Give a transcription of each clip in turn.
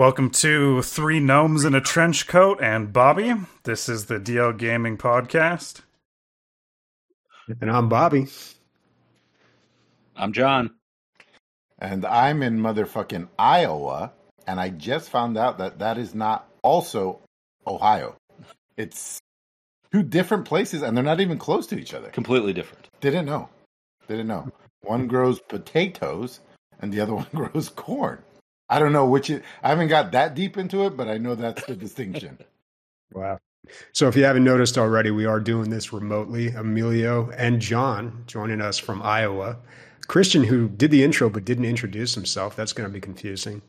Welcome to Three Gnomes in a Trench Coat and Bobby. This is the DL Gaming Podcast. And I'm Bobby. I'm John. And I'm in motherfucking Iowa, and I just found out that that is not also Ohio. It's two different places, and they're not even close to each other. Completely different. Didn't know. Didn't know. One grows potatoes, and the other one grows corn. I don't know which. It, I haven't got that deep into it, but I know that's the distinction. Wow. So if you haven't noticed already, we are doing this remotely. Emilio and John joining us from Iowa. Christian, who did the intro but didn't introduce himself, that's going to be confusing.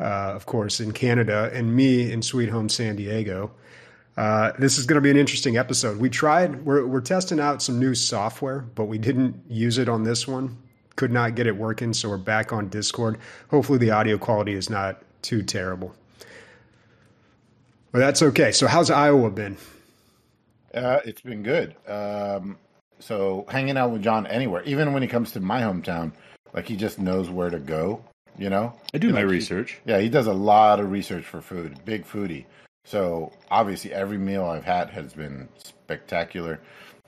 Uh, of course, in Canada, and me in Sweet Home San Diego. Uh, this is going to be an interesting episode. We tried, we're, we're testing out some new software, but we didn't use it on this one could not get it working, so we're back on Discord. Hopefully, the audio quality is not too terrible. But that's okay. So, how's Iowa been? Uh, it's been good. Um, so, hanging out with John anywhere, even when he comes to my hometown, like he just knows where to go. You know, I do like my he- research. yeah, he does a lot of research for food. Big foodie. So obviously, every meal I've had has been spectacular.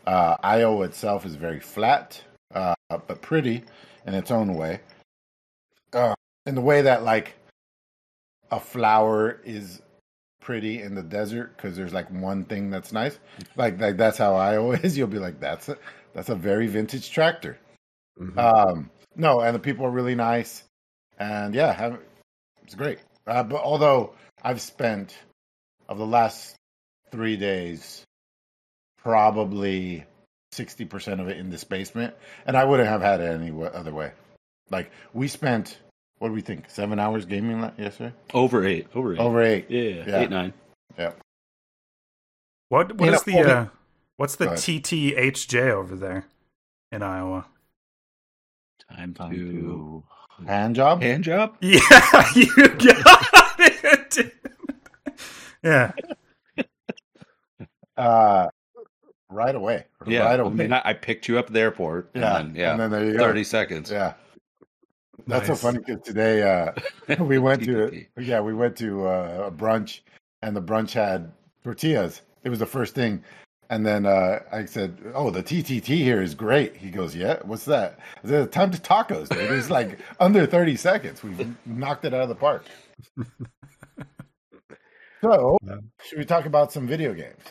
Uh, Iowa itself is very flat, uh, but pretty in its own way. Uh, in the way that like a flower is pretty in the desert because there's like one thing that's nice. Like like that's how I always. You'll be like, that's a that's a very vintage tractor. Mhm. Um, no, and the people are really nice, and yeah, have, it's great. Uh, but although I've spent of the last three days, probably sixty percent of it in this basement, and I wouldn't have had it any other way. Like we spent, what do we think? Seven hours gaming la- yesterday. Over eight. Over eight. Over eight. Yeah, Yeah. eight nine. Yeah. What what You is know, the uh, what's the Go. TTHJ over there in Iowa? Time, Time to to hand job. hand job. Yeah, you got it. yeah, Uh, right away. Yeah, right I, away. mean, I, I picked you up at the airport. yeah, and then, yeah, and then there you go. thirty seconds. Yeah. That's Nice. so funny because today uh, we went to yeah we went to uh, a brunch and the brunch had tortillas. It was the first thing, and then uh, I said, "Oh, the TTT here is great." He goes, "Yeah, what's that?" I said, "Time to tacos, dude. It's like under thirty seconds. We've knocked it out of the park." so, should we talk about some video games?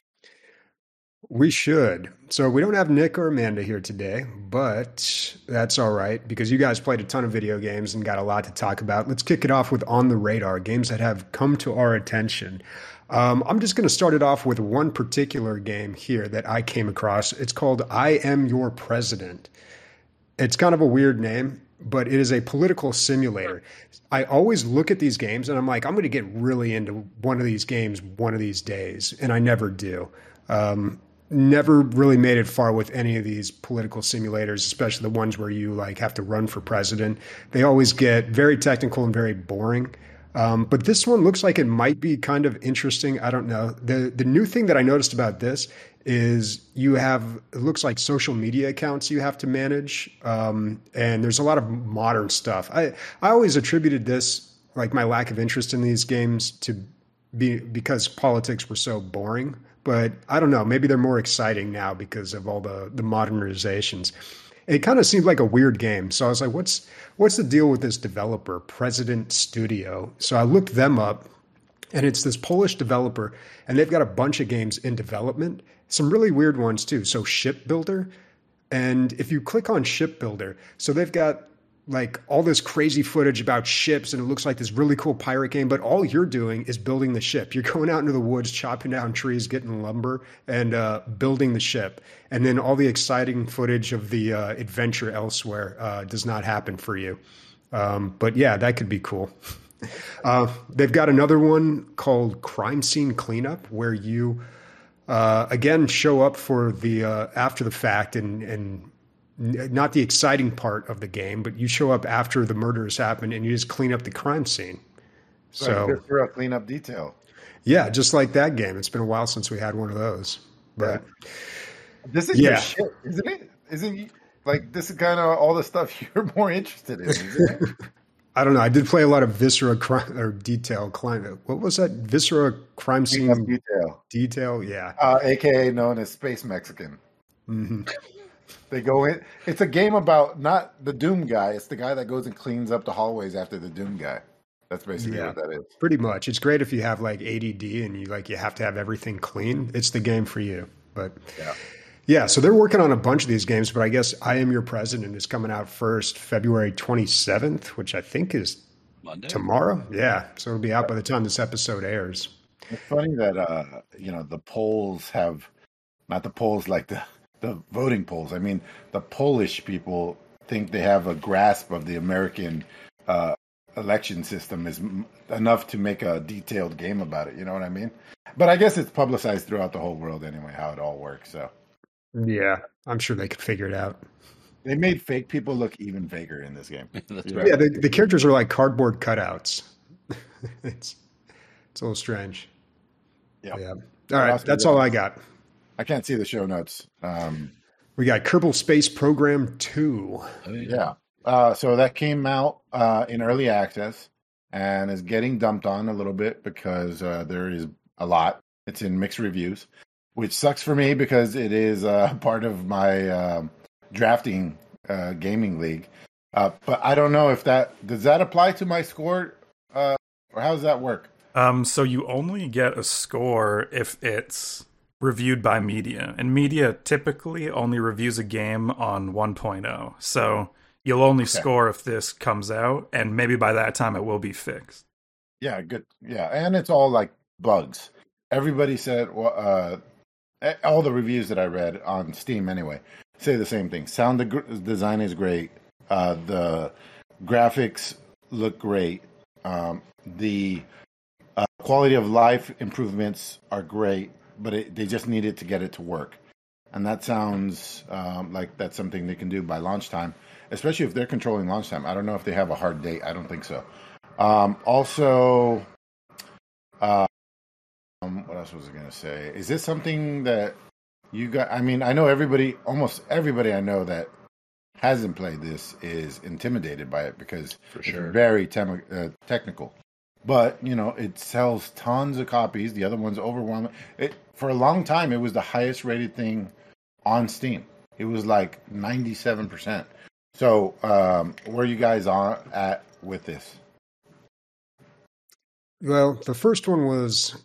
We should. So we don't have Nick or Amanda here today, but that's all right because you guys played a ton of video games and got a lot to talk about. Let's kick it off with On the Radar, games that have come to our attention. Um, I'm just going to start it off with one particular game here that I came across. It's called I Am Your President. It's kind of a weird name, but it is a political simulator. I always look at these games and I'm like, I'm going to get really into one of these games one of these days, and I never do. Um, never really made it far with any of these political simulators, especially the ones where you like have to run for president. They always get very technical and very boring. Um, but this one looks like it might be kind of interesting. I don't know. the The new thing that I noticed about this is you have it looks like social media accounts you have to manage, um, and there's a lot of modern stuff. I I always attributed this like my lack of interest in these games to be because politics were so boring. But I don't know. Maybe they're more exciting now because of all the the modernizations. It kind of seemed like a weird game, so I was like, "What's what's the deal with this developer, President Studio?" So I looked them up, and it's this Polish developer, and they've got a bunch of games in development. Some really weird ones too. So Shipbuilder, and if you click on Shipbuilder, so they've got like all this crazy footage about ships and it looks like this really cool pirate game but all you're doing is building the ship. You're going out into the woods chopping down trees getting lumber and uh, building the ship. And then all the exciting footage of the uh, adventure elsewhere uh, does not happen for you. Um, but yeah that could be cool. Uh, they've got another one called crime scene cleanup where you uh, again show up for the uh, after the fact and and not the exciting part of the game, but you show up after the murders happen and you just clean up the crime scene. So for a cleanup detail. yeah, just like that game. It's been a while since we had one of those. But This is Yeah. your shit, isn't it? Isn't you, like this is kind of all the stuff you're more interested in? Isn't it? I don't know. I did play a lot of Viscera crime or detail crime. What was that? Viscera crime scene detail, detail. Yeah. uh, aka known as Space Mexican. hmm They go in. It's a game about not the Doom guy. It's the guy that goes and cleans up the hallways after the Doom guy. That's basically Yeah. what that is. Pretty much. It's great if you have like ADD and you like you have to have everything clean. It's the game for you. But Yeah. yeah, so they're working on a bunch of these games, but I guess I Am Your President is coming out first February 27th, which I think is Monday. tomorrow. Yeah, so it'll be out by the time this episode airs. It's funny that uh, you know the polls have not the polls like the the voting polls. I mean, the Polish people think they have a grasp of the American uh, election system is m- enough to make a detailed game about it. You know what I mean? But I guess it's publicized throughout the whole world anyway how it all works. So Yeah, I'm sure they could figure it out. they made fake people look even faker in this game. Yeah. right. Yeah, the, the characters are like cardboard cutouts. it's it's a little strange. Yeah. Yeah. All right, that's all I got. I can't see the show notes. Um, We got Kerbal Space Program 2. Oh, Yeah. Uh, so that came out uh, in early access and is getting dumped on a little bit because uh, there is a lot. It's in mixed reviews, which sucks for me because it is uh, part of my um drafting uh, gaming league. Uh, but I don't know if that does that apply to my score, uh, or how does that work? Um, so you only get a score if it's reviewed by media, and media typically only reviews a game on 1.0. So you'll only Okay. score if this comes out, and maybe by that time it will be fixed. Yeah, good. Yeah, and it's all like bugs. Everybody said, well, uh, all the reviews that I read on Steam anyway say the same thing. Sound de- design is great. Uh, the graphics look great. Um, the uh, quality of life improvements are great, but it, they just needed to get it to work. And that sounds um, like that's something they can do by launch time, especially if they're controlling launch time. I don't know if they have a hard date. I don't think so. Um, also, uh, um, what else was I going to say? Is this something that you got? I mean, I know everybody, almost everybody I know that hasn't played this is intimidated by it because For it's very tem- uh, technical. But you know, it sells tons of copies. The other one's overwhelming. It for a long time, it was the highest rated thing on Steam. It was like ninety seven percent. So, um, where are you guys on at with this? Well, the first one was,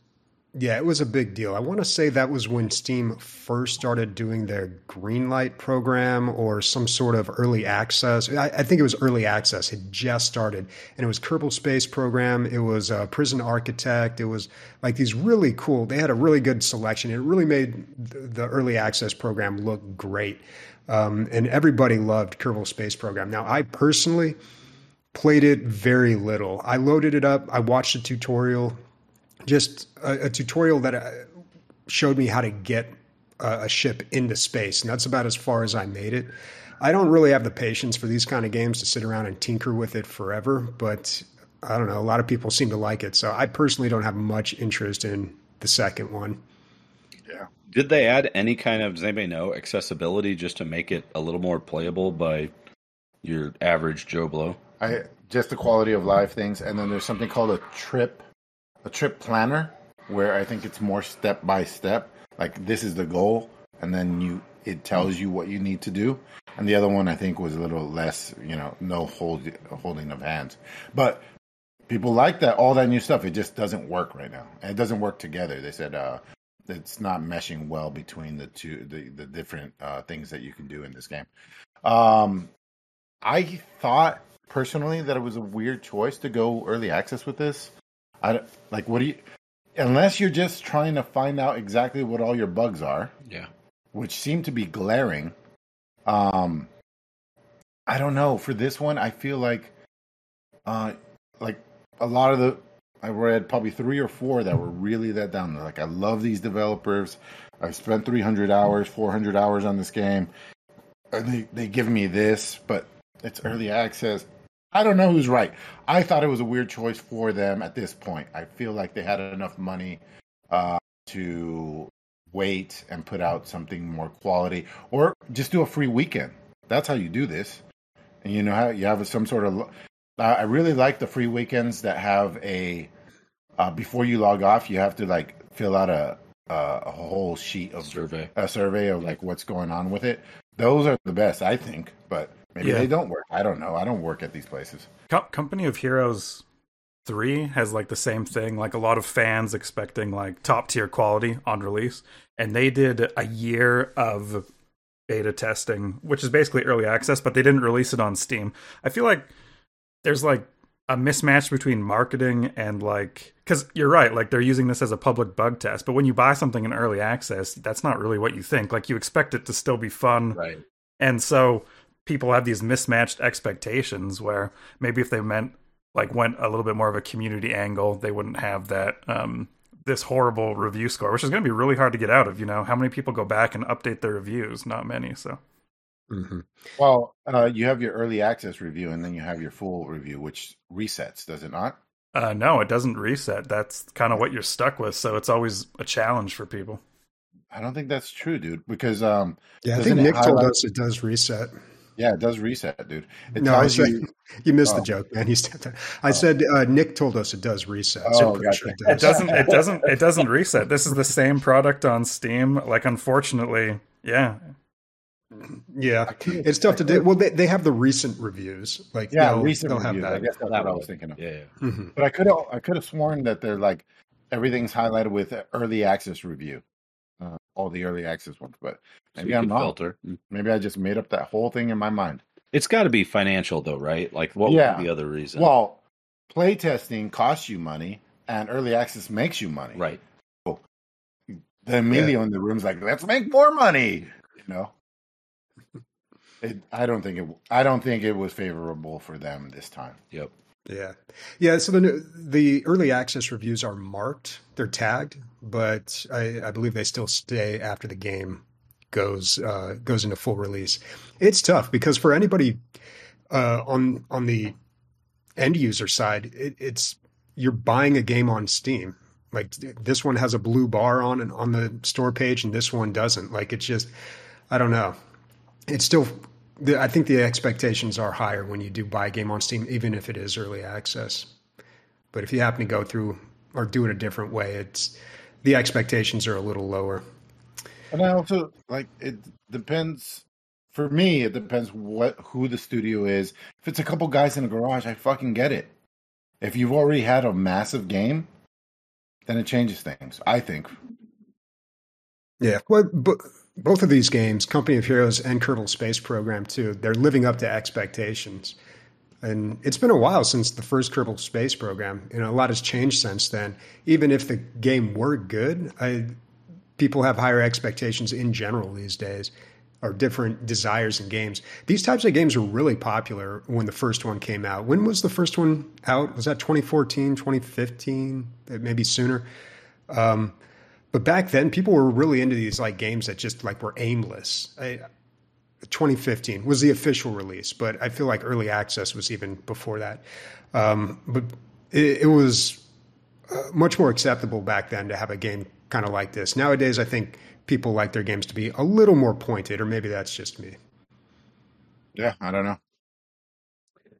yeah, it was a big deal. I want to say that was when Steam first started doing their Greenlight program or some sort of early access. I, I think it was early access. It just started, and it was Kerbal Space program. It was uh, Prison Architect. It was like these really cool. They had a really good selection. It really made the, the early access program look great, um, and everybody loved Kerbal Space program. Now, I personally played it very little. I loaded it up. I watched a tutorial, just a, a tutorial that uh, showed me how to get a, a ship into space, and that's about as far as I made it. I don't really have the patience for these kind of games to sit around and tinker with it forever, but I don't know. A lot of people seem to like it, so I personally don't have much interest in the second one. Yeah. Did they add any kind of, does anybody know, accessibility just to make it a little more playable by your average Joe Blow? I just the quality of life things, and then there's something called a trip, a trip planner, where I think it's more step by step. Like this is the goal, and then you it tells you what you need to do. And the other one I think was a little less, you know, no hold holding of hands. But people like that all that new stuff. It just doesn't work right now. And it doesn't work together. They said uh, it's not meshing well between the two the the different uh, things that you can do in this game. Um, I thought personally that it was a weird choice to go early access with this. I don't- like what do you unless you're just trying to find out exactly what all your bugs are, Yeah. which seem to be glaring. Um I don't know, for this one I feel like uh like a lot of the I read probably 3 or 4 that were really that down. Like I love these developers. I've spent 300 hours, 400 hours on this game uh, they they give me this, but it's early access. I don't know who's right. I thought it was a weird choice for them at this point. I feel like they had enough money uh, to wait and put out something more quality, or just do a free weekend. That's how you do this. And you know how you have some sort of. Uh, I really like the free weekends that have a. Uh, before you log off, you have to like fill out a a, a whole sheet of Survey. a survey of like what's going on with it. Those are the best, I think. But maybe Yeah. they don't work. I don't know. I don't work at these places. Co- Company of Heroes 3 has like the same thing, like a lot of fans expecting like top tier quality on release. And they did a year of beta testing, which is basically early access, but they didn't release it on Steam. I feel like there's like a mismatch between marketing and like because you're right like they're using this as a public bug test but when you buy something in early access that's not really what you think like you expect it to still be fun Right. and so people have these mismatched expectations where maybe if they meant like went a little bit more of a community angle, they wouldn't have that um this horrible review score, which is going to be really hard to get out of. You know, how many people go back and update their reviews? Not many. So hmm Well, uh, you have your early access review, and then you have your full review, which resets, does it not? uh, no, it doesn't reset. That's kind of what you're stuck with. So it's always a challenge for people. I don't think that's true, dude. Because um, Yeah, I think it Nick told us it does reset. Yeah, it does reset, dude. It no, I tells said you. you missed Oh. the joke, man. You stepped on- I said uh, Nick told us it does reset. so Oh, I'm gotcha. sure it It does. doesn't. It doesn't. It doesn't reset. This is the same product on Steam. Like, unfortunately, yeah. Yeah, it's tough to do. Well, they, they have the recent reviews. Like Yeah, they'll, recent they'll reviews. have I guess that's That what I was thinking of. Yeah. yeah. Mhm. But I could have I could have sworn that they're like everything's highlighted with early access review, all the early access ones. But maybe you I'm wrong. filter. Mm. Maybe I just made up that whole thing in my mind. It's got to be financial, though, right? Like, what Yeah. would be the other reason? Well, playtesting costs you money, and early access makes you money. right. The Emilio in the room's like, let's make more money. You know. It, I don't think it. I don't think it was favorable for them this time. Yep. Yeah, yeah. So the the early access reviews are marked; they're tagged, but I, I believe they still stay after the game goes uh, goes into full release. It's tough because for anybody uh, on on the end user side, it, it's you're buying a game on Steam. Like this one has a blue bar on it on the store page, and this one doesn't. Like it's just, I don't know. It's still, the, I think the expectations are higher when you do buy a game on Steam, even if it is early access. But if you happen to go through or do it a different way, it's the expectations are a little lower. And I also like it depends. For me, it depends what who the studio is. If it's a couple guys in a garage, I fucking get it. If you've already had a massive game, then it changes things. I think. Yeah, well, but both of these games, Company of Heroes and Kerbal Space Program 2, they're living up to expectations. And it's been a while since the first Kerbal Space Program. You know, a lot has changed since then. Even if the game were good, I, people have higher expectations in general these days, or different desires in games. These types of games were really popular when the first one came out. When was the first one out? Was that 2014, 2015, maybe sooner? Um, but back then, people were really into these like games that just like were aimless. I, 2015 was the official release, but I feel like early access was even before that. Um, but it, it was uh, much more acceptable back then to have a game kind of like this. Nowadays, I think people like their games to be a little more pointed, or maybe that's just me. Yeah, I don't know.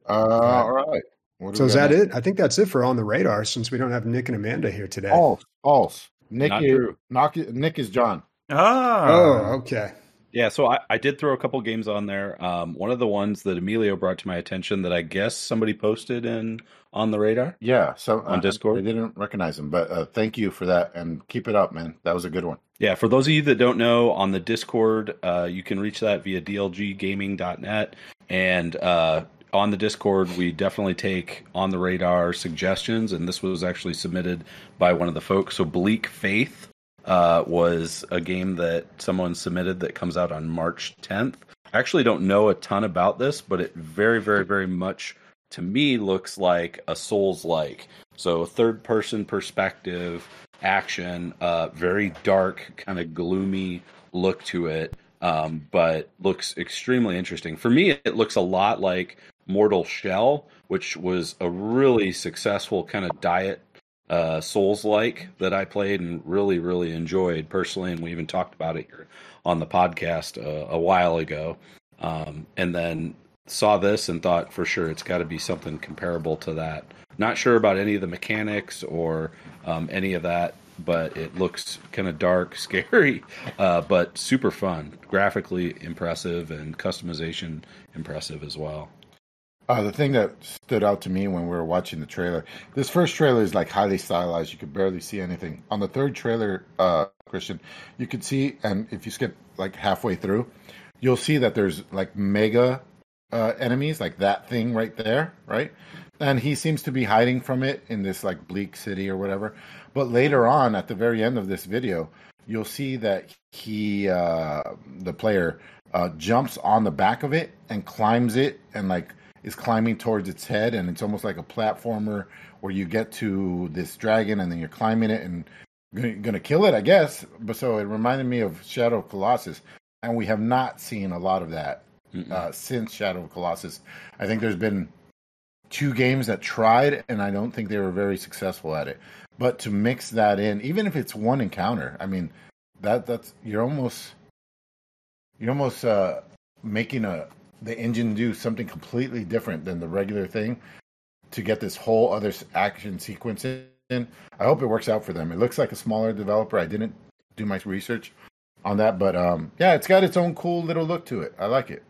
Uh, all right. What So is that next? it? I think that's it for on the radar. Since we don't have Nick and Amanda here today. False. False. Nick Not is true. Knock, Nick is John. Ah, oh, okay. Yeah, so I, I did throw a couple games on there. Um, one of the ones that Emilio brought to my attention that I guess somebody posted in on the radar. Yeah. So On uh, Discord? I didn't recognize him, but uh, thank you for that, and keep it up, man. That was a good one. Yeah, for those of you that don't know, on the Discord, uh, you can reach that via dlggaming.net. And uh, on the Discord, we definitely take on the radar suggestions. And this was actually submitted by one of the folks. So, Bleak Faith uh, was a game that someone submitted that comes out on March 10th. I actually don't know a ton about this, but it very, very, very much to me looks like a Souls like. So, third person perspective action, uh, very dark, kind of gloomy look to it. um, but looks extremely interesting. For me, it looks a lot like Mortal Shell, which was a really successful kind of diet uh, Souls like that I played and really, really enjoyed personally. And we even talked about it here on the podcast uh, a while ago. Um, and then saw this and thought for sure it's got to be something comparable to that. Not sure about any of the mechanics or um, any of that, but it looks kind of dark, scary, uh, but super fun. Graphically impressive and customization impressive as well. Uh, the thing that stood out to me when we were watching the trailer, this first trailer is like highly stylized. You could barely see anything. On the third trailer, uh, Christian, you could see, and if you skip like halfway through, you'll see that there's like mega uh, enemies, like that thing right there, right? And he seems to be hiding from it in this like bleak city or whatever. But later on, at the very end of this video, you'll see that he, uh, the player, uh, jumps on the back of it and climbs it and like is climbing towards its head, and it's almost like a platformer where you get to this dragon and then you're climbing it and going to kill it, I guess. But so it reminded me of Shadow of Colossus, and we have not seen a lot of that uh, since Shadow of Colossus. I think there's been two games that tried, and I don't think they were very successful at it. But to mix that in, even if it's one encounter, I mean, that that's you're almost you're almost uh, making a the engine do something completely different than the regular thing to get this whole other action sequence in. I hope it works out for them. It looks like a smaller developer. I didn't do my research on that, but um, yeah, it's got its own cool little look to it. I like it.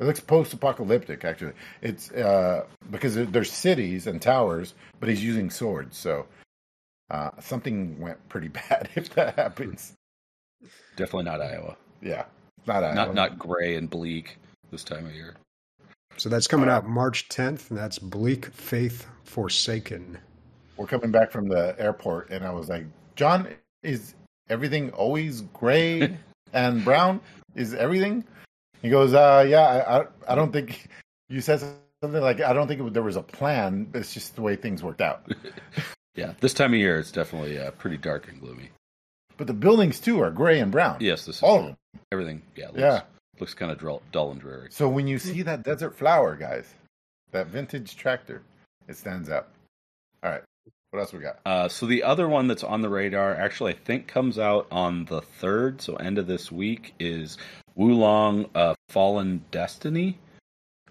It looks post-apocalyptic, actually. It's uh, because there's cities and towers, but he's using swords, so uh, something went pretty bad if that happens. Definitely not Iowa. Yeah, not Iowa. Not not gray and bleak this time of year. So that's coming out March 10th, and that's Bleak Faith Forsaken. We're coming back from the airport, and I was like, John, is everything always gray and brown? Is everything? He goes, uh, yeah, I, I, I don't think you said something like, I don't think it, there was a plan. It's just the way things worked out. yeah, this time of year, it's definitely uh, pretty dark and gloomy. But the buildings too are gray and brown. Yes, this is all of them. Everything, yeah, looks, yeah, looks kind of dull, dull and dreary. So when you see that desert flower, guys, that vintage tractor, it stands out. All right, what else we got? Uh, so the other one that's on the radar, actually, I think comes out on the third, so end of this week, is Wo Long uh, Fallen Destiny.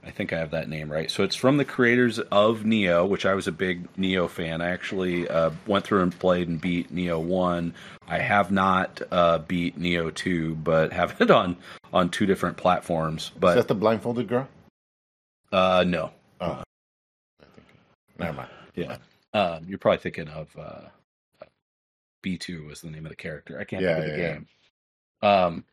I think I have that name right. So it's from the creators of Nioh, which I was a big Nioh fan. I actually uh, went through and played and beat Nioh one. I have not uh, beat Nioh two, but have it on on two different platforms. But is that the blindfolded girl? Uh, no. Oh, never mind. Yeah, um, you're probably thinking of uh, B two was the name of the character. I can't Yeah, think of the yeah, game. Um,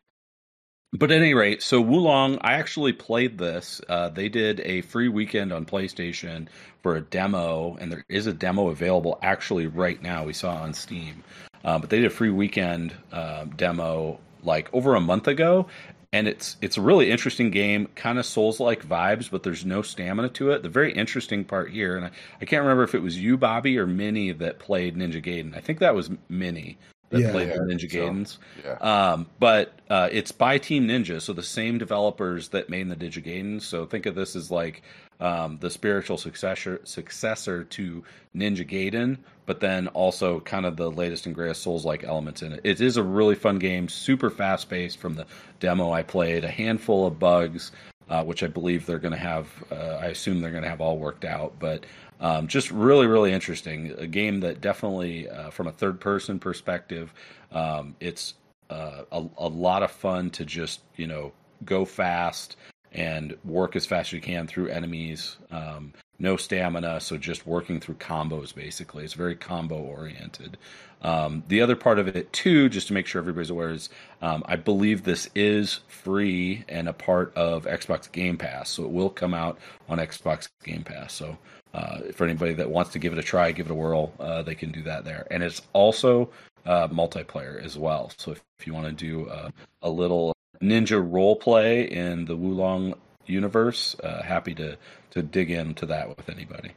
but at any rate, so Wo Long, I actually played this. Uh, they did a free weekend on PlayStation for a demo, and there is a demo available actually right now. We saw on Steam, uh, but they did a free weekend uh, demo like over a month ago, and it's it's a really interesting game, kind of Souls like vibes, but there's no stamina to it. The very interesting part here, and I, I can't remember if it was you, Bobby, or Minnie that played Ninja Gaiden. I think that was Minnie that Yeah, played yeah, Ninja think so. Gaidens. Yeah. Um, but uh, it's by Team Ninja, so the same developers that made the Ninja Gaiden. So think of this as like um, the spiritual successor successor to Ninja Gaiden, but then also kind of the latest and greatest Souls like elements in it. It is a really fun game, super fast paced. From the demo I played, a handful of bugs. Uh, which I believe they're going to have. Uh, I assume they're going to have all worked out, but um, just really, really interesting. A game that definitely, uh, from a third person perspective, um, it's uh, a, a lot of fun to just you know go fast and work as fast as you can through enemies. Um, no stamina, so just working through combos basically. It's very combo oriented. Um, the other part of it too, just to make sure everybody's aware, is um, I believe this is free and a part of Xbox Game Pass, so it will come out on Xbox Game Pass. So uh, for anybody that wants to give it a try, give it a whirl, uh, they can do that there. And it's also uh, multiplayer as well. So if, if you want to do uh, a little ninja role play in the Wo Long universe, uh, happy to to dig into that with anybody.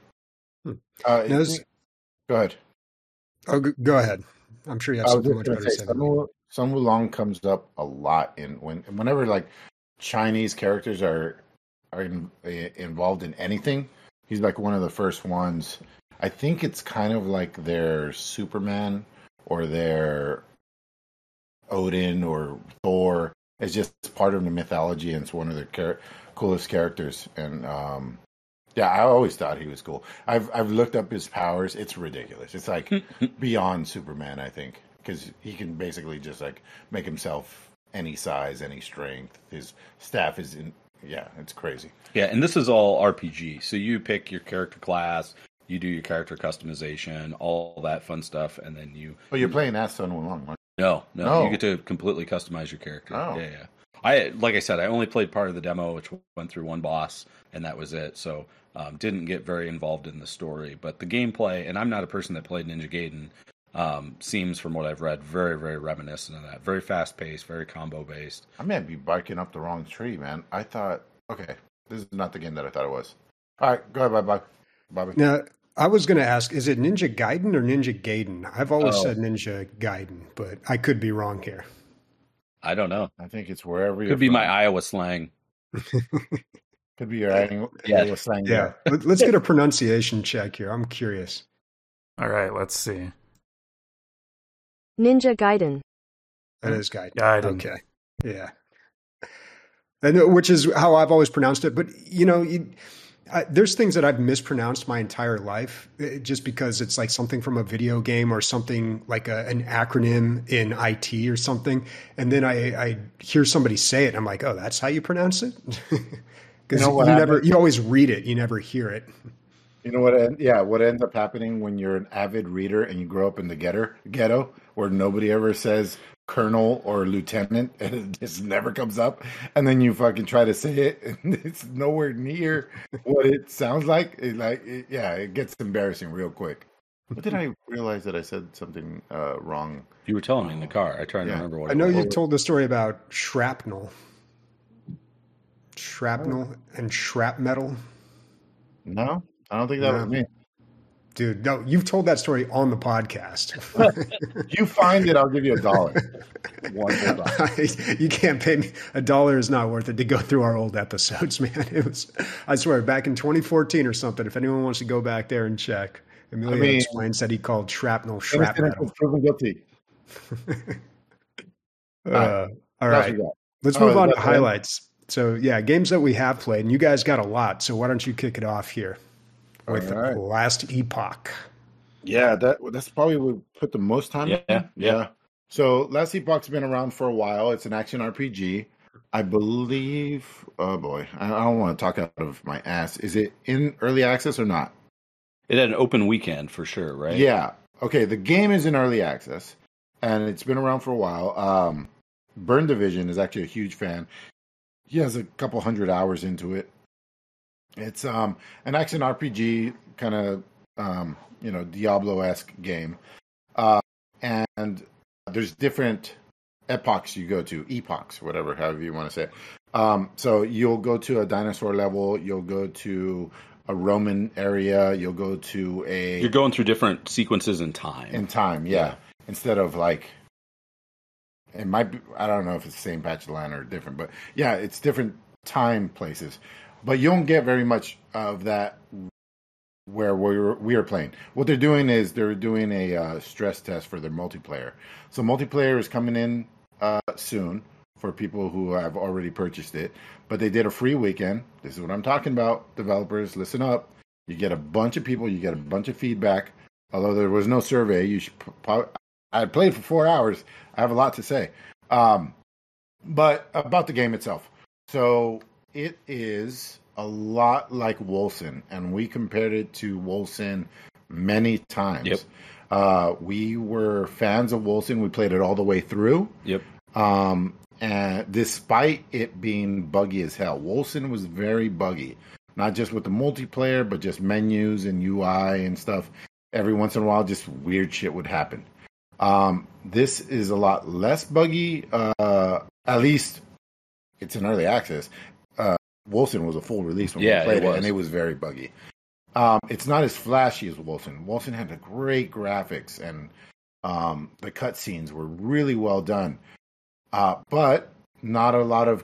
Uh, Now, this- go ahead. Oh, go ahead. I'm sure you have something much better to to say, say. some of, Sun Wulong comes up a lot in when whenever like Chinese characters are are in, eh, involved in anything. He's like one of the first ones. I think it's kind of like their Superman or their Odin or Thor. It's just part of the mythology, and it's one of the char- coolest characters. And um, yeah, I always thought he was cool. I've I've looked up his powers. It's ridiculous. It's like beyond Superman, I think, because he can basically just like make himself any size, any strength. His staff is in. Yeah, it's crazy. Yeah, and this is all RPG. So you pick your character class, you do your character customization, all that fun stuff, and then you. Oh, you're playing as Sun Wulong. No, no, No. you get to completely customize your character. Oh. Yeah, yeah. I like I said, I only played part of the demo, which went through one boss, and that was it. So um, didn't get very involved in the story. But the gameplay, and I'm not a person that played Ninja Gaiden, um, seems from what I've read very, very reminiscent of that. Very fast paced, very combo based. I may be barking up the wrong tree, man. I thought, okay, this is not the game that I thought it was. All right, go ahead, bye bye, Bobby. Now, I was going to ask, is it Ninja Gaiden or Ninja Gaiden? I've always Oh. said Ninja Gaiden, but I could be wrong here. I don't know. I think it's wherever you're Could be from. my Iowa slang. Could be your Iowa Yeah. Iowa slang. Yeah, Let- let's get a pronunciation check here. I'm curious. All right, let's see. Ninja Gaiden. That is Gaiden. Gaiden. Okay. Yeah. And, uh, which is how I've always pronounced it. But, you know, you, I, there's things that I've mispronounced my entire life uh, just because it's like something from a video game or something like a, an acronym in IT or something. And then I, I hear somebody say it. And I'm like, oh, that's how you pronounce it? Because You know you, never, you always read it, you never hear it. You know what? Yeah, what ends up happening when you're an avid reader and you grow up in the ghetto, ghetto where nobody ever says colonel or lieutenant, and it just never comes up, and then you fucking try to say it, and it's nowhere near what it sounds like. It, like, it, yeah, it gets embarrassing real quick. But then I realized that I said something uh, wrong. You were telling me in the car. I try to remember what I it know was. you told the story about shrapnel. Shrapnel and shrapmetal. No, I don't think that was me. Dude, no, you've told that story on the podcast. You find it, I'll give you a dollar. One you can't pay me a dollar is not worth it to go through our old episodes, man. It was I swear back in 2014 or something. If anyone wants to go back there and check, Emilio I mean- explains that he called shrapnel shrapnel. proven guilty. Uh, all right, let's Oh, move on to that's right. highlights. So yeah, games that we have played, and you guys got a lot. So why don't you kick it off here with All right. Last Epoch? Yeah, that that's probably what we put the most time. Yeah, in. yeah. So Last Epoch's been around for a while. It's an action RPG. I believe. Oh boy, I I don't want to talk out of my ass. Is it in early access or not? It had an open weekend for sure, right? Yeah. Okay. The game is in early access, and it's been around for a while. Um, Burn Division is actually a huge fan. He has a couple hundred hours into it. It's um an action RPG kind of um you know Diablo esque game, uh, and there's different epochs you go to, epochs, whatever, however you want to say. It. Um, so you'll go to a dinosaur level, you'll go to a Roman area, you'll go to a You're going through different sequences in time. in time, yeah. Instead of like, it might be. I don't know if it's the same patch of land or different, but yeah, it's different time places. But you don't get very much of that where we were, we are playing. What they're doing is they're doing a uh, stress test for their multiplayer. So multiplayer is coming in uh, soon for people who have already purchased it. But they did a free weekend. This is what I'm talking about. Developers, listen up. You get a bunch of people. You get a bunch of feedback. Although there was no survey, you should. pro- I played for four hours. I have a lot to say. Um, but about the game itself. So it is a lot like Wolcen, and we compared it to Wolcen many times. Yep. Uh, we were fans of Wolcen. We played it all the way through. Yep. Um, and despite it being buggy as hell, Wolcen was very buggy. Not just with the multiplayer, but just menus and UI and stuff. Every once in a while, just weird shit would happen. Um, this is a lot less buggy. Uh, at least it's an early access. Wolcen was a full release when Yeah, we played it it, and it was very buggy. Um, it's not as flashy as Wolcen. Wolcen had a great graphics and Um, the cutscenes were really well done, uh, but not a lot of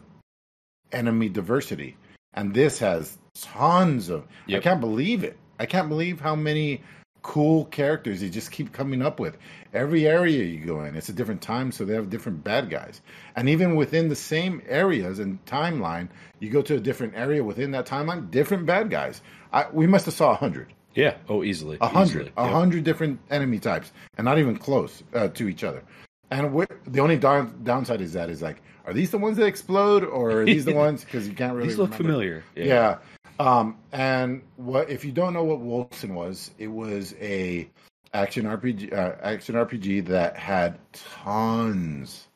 enemy diversity. And this has tons of. Yep. I can't believe it. I can't believe how many cool characters they just keep coming up with. Every area you go in, it's a different time, so they have different bad guys. And even within the same areas and timeline, you go to a different area within that timeline, different bad guys. I, we must have saw a hundred, Yeah. Oh, easily. a hundred, a hundred different enemy types, and not even close uh, to each other. And the only down, downside is that is like, are these the ones that explode, or are these the ones because you can't really These look remember. familiar. Yeah. Um, and what if you don't know what Wolcen was? It was a action RPG, uh, action RPG that had tons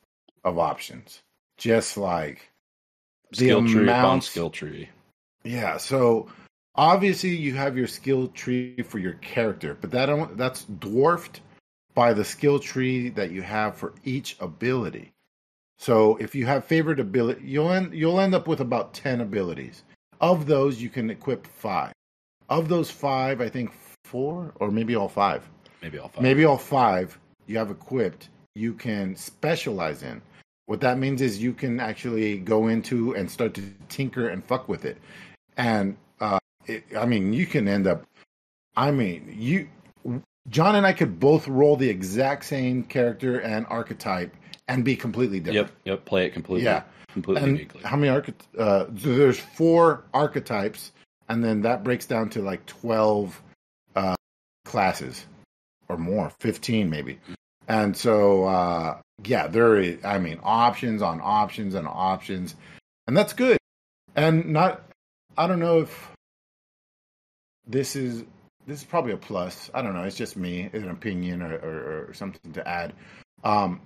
of options, just like the Skill tree upon skill tree. yeah. So obviously you have your skill tree for your character, but that don't- that's dwarfed by the skill tree that you have for each ability. So if you have favorite ability, you'll end you'll end up with about ten abilities. Of those, you can equip five. Of those five, I think four or maybe all five. Maybe all five. Maybe all five you have equipped, you can specialize in. What that means is you can actually go into and start to tinker and fuck with it. And uh, it, I mean, you can end up. I mean, you, John and I could both roll the exact same character and archetype and be completely different. Yep. Yep. Play it completely. Yeah. Completely And uniquely. how many archety- uh there's four archetypes and then that breaks down to like 12 uh classes or more 15 maybe. And so uh yeah there is i mean options on options and options and that's good. And not i don't know if this is this is probably a plus. I don't know. It's just me an opinion or, or, or something to add. Um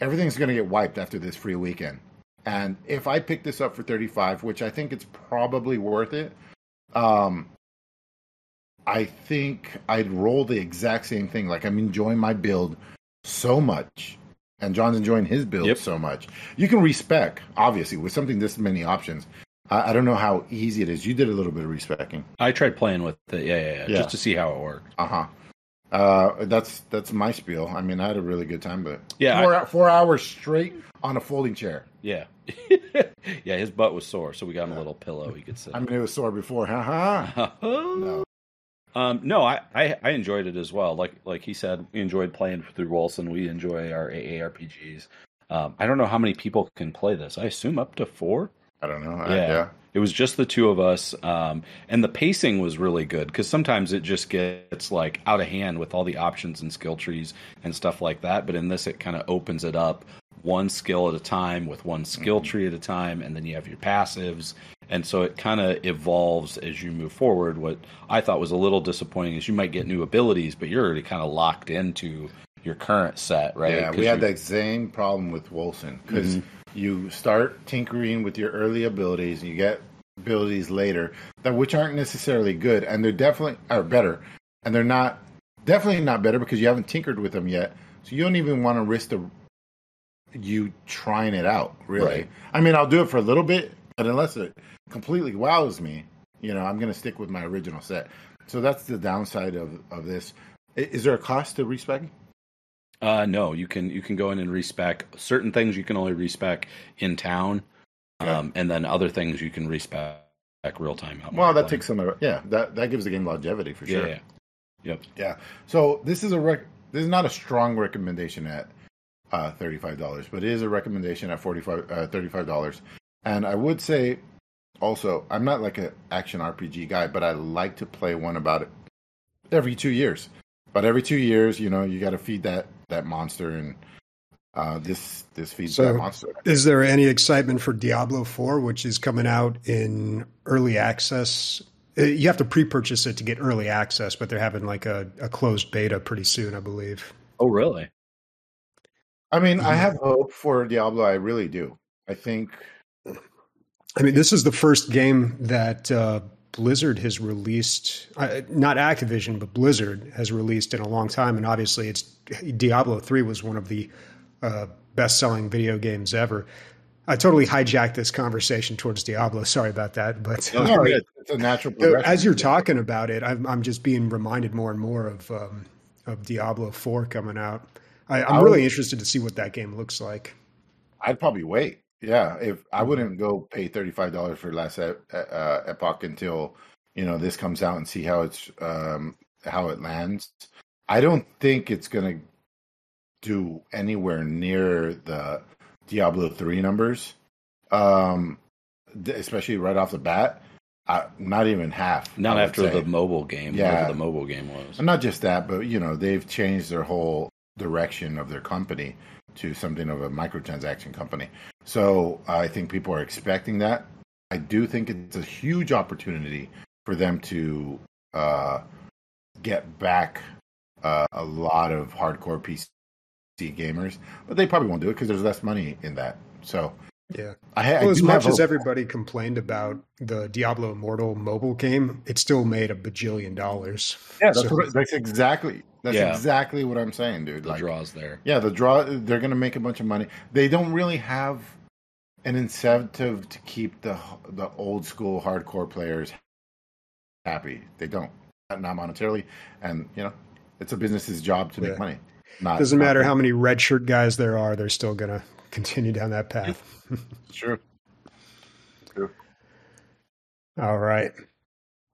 everything's going to get wiped after this free weekend and if I pick this up for 35, which I think it's probably worth it, um, I think I'd roll the exact same thing. Like I'm enjoying my build so much, and John's enjoying his build Yep. so much. You can respec, obviously, with something this many options. I, I don't know how easy it is. You did a little bit of respecing. I tried playing with it. Yeah, yeah, yeah. Yeah. Just to see how it worked. Uh-huh. Uh That's that's my spiel. I mean, I had a really good time, but Yeah, four, four hours straight on a folding chair. Yeah. yeah. His butt was sore, so we got him a little pillow he could sit. I mean, it was sore before. Haha. no. Um, no, I, I, I enjoyed it as well. Like like he said, we enjoyed playing through Wolcen. We enjoy our AARPGs. Um, I don't know how many people can play this. I assume up to four. I don't know. Yeah. I, yeah. It was just the two of us, um, and the pacing was really good because sometimes it just gets like out of hand with all the options and skill trees and stuff like that. But in this, it kind of opens it up one skill at a time with one skill tree at a time, and then you have your passives, and so it kind of evolves as you move forward. What I thought was a little disappointing is you might get new abilities, but you're already kind of locked into your current set, right? yeah we had that same problem with Wolcen because Mm-hmm. you start tinkering with your early abilities and you get abilities later that which aren't necessarily good and they're definitely are better and they're not definitely not better because you haven't tinkered with them yet so you don't even want to risk the you trying it out really Right. i mean i'll do it for a little bit but unless it completely wows me you know i'm going to stick with my original set so that's the downside of of this is there a cost to respec Uh, no, you can you can go in and respec certain things. You can only respec in town, Yeah. um, and then other things you can respec real time. Well, that takes some. of- Yeah, that that gives the game longevity for yeah, sure. yeah. Yep. Yeah. So this is a rec- this is not a strong recommendation at uh, thirty five dollars, but it is a recommendation at forty five uh, thirty five dollars. And I would say also, I'm not like an action RPG guy, but I like to play one about it every two years. But every two years, you know, you got to feed that that monster, and uh, this this feeds So- that monster. Is there any excitement for Diablo 4, which is coming out in early access? Uh, You have to pre purchase it to get early access, but they're having like a, a closed beta pretty soon, I believe. Oh, really? I mean, I have hope for Diablo. I really do. I think I mean, this is the first game that uh, Blizzard has released, uh, not Activision, but Blizzard has released in a long time. And obviously, it's Diablo 3 was one of the uh, best selling video games ever. I totally hijacked this conversation towards Diablo. Sorry about that. But No, no, it's, it's a natural Uh, progression. As you're talking about it, I'm, I'm just being reminded more and more of um, of Diablo 4 coming out. I, I'm I really interested to see what that game looks like. I'd probably wait. Yeah, if I wouldn't go pay thirty five dollars for Last e- uh, Epoch until you know this comes out and see how it's um, how it lands. I don't think it's gonna do anywhere near the Diablo three numbers, um, especially right off the bat. Uh, not even half. Not after say. the mobile game, Yeah. the mobile game was. And not just that, but you know, they've changed their whole direction of their company to something of a microtransaction company. So I think people are expecting that. I do think it's a huge opportunity for them to uh, get back uh, a lot of hardcore PC gamers, but they probably won't do it because there's less money in that. So Yeah. I, I Well, as much as everybody complained about the Diablo Immortal mobile game, it still made a bajillion dollars. yeah, that's, So- what, that's exactly that's Yeah. exactly what I'm saying, dude. The Like, draws there. Yeah, the draw. They're going to make a bunch of money. They don't really have an incentive to keep the the old school hardcore players happy. They don't, not monetarily, and you know, it's a business's job to Yeah. make money. Not Doesn't not- matter how many red shirt guys there are, they're still going to continue down that path. Sure. All right.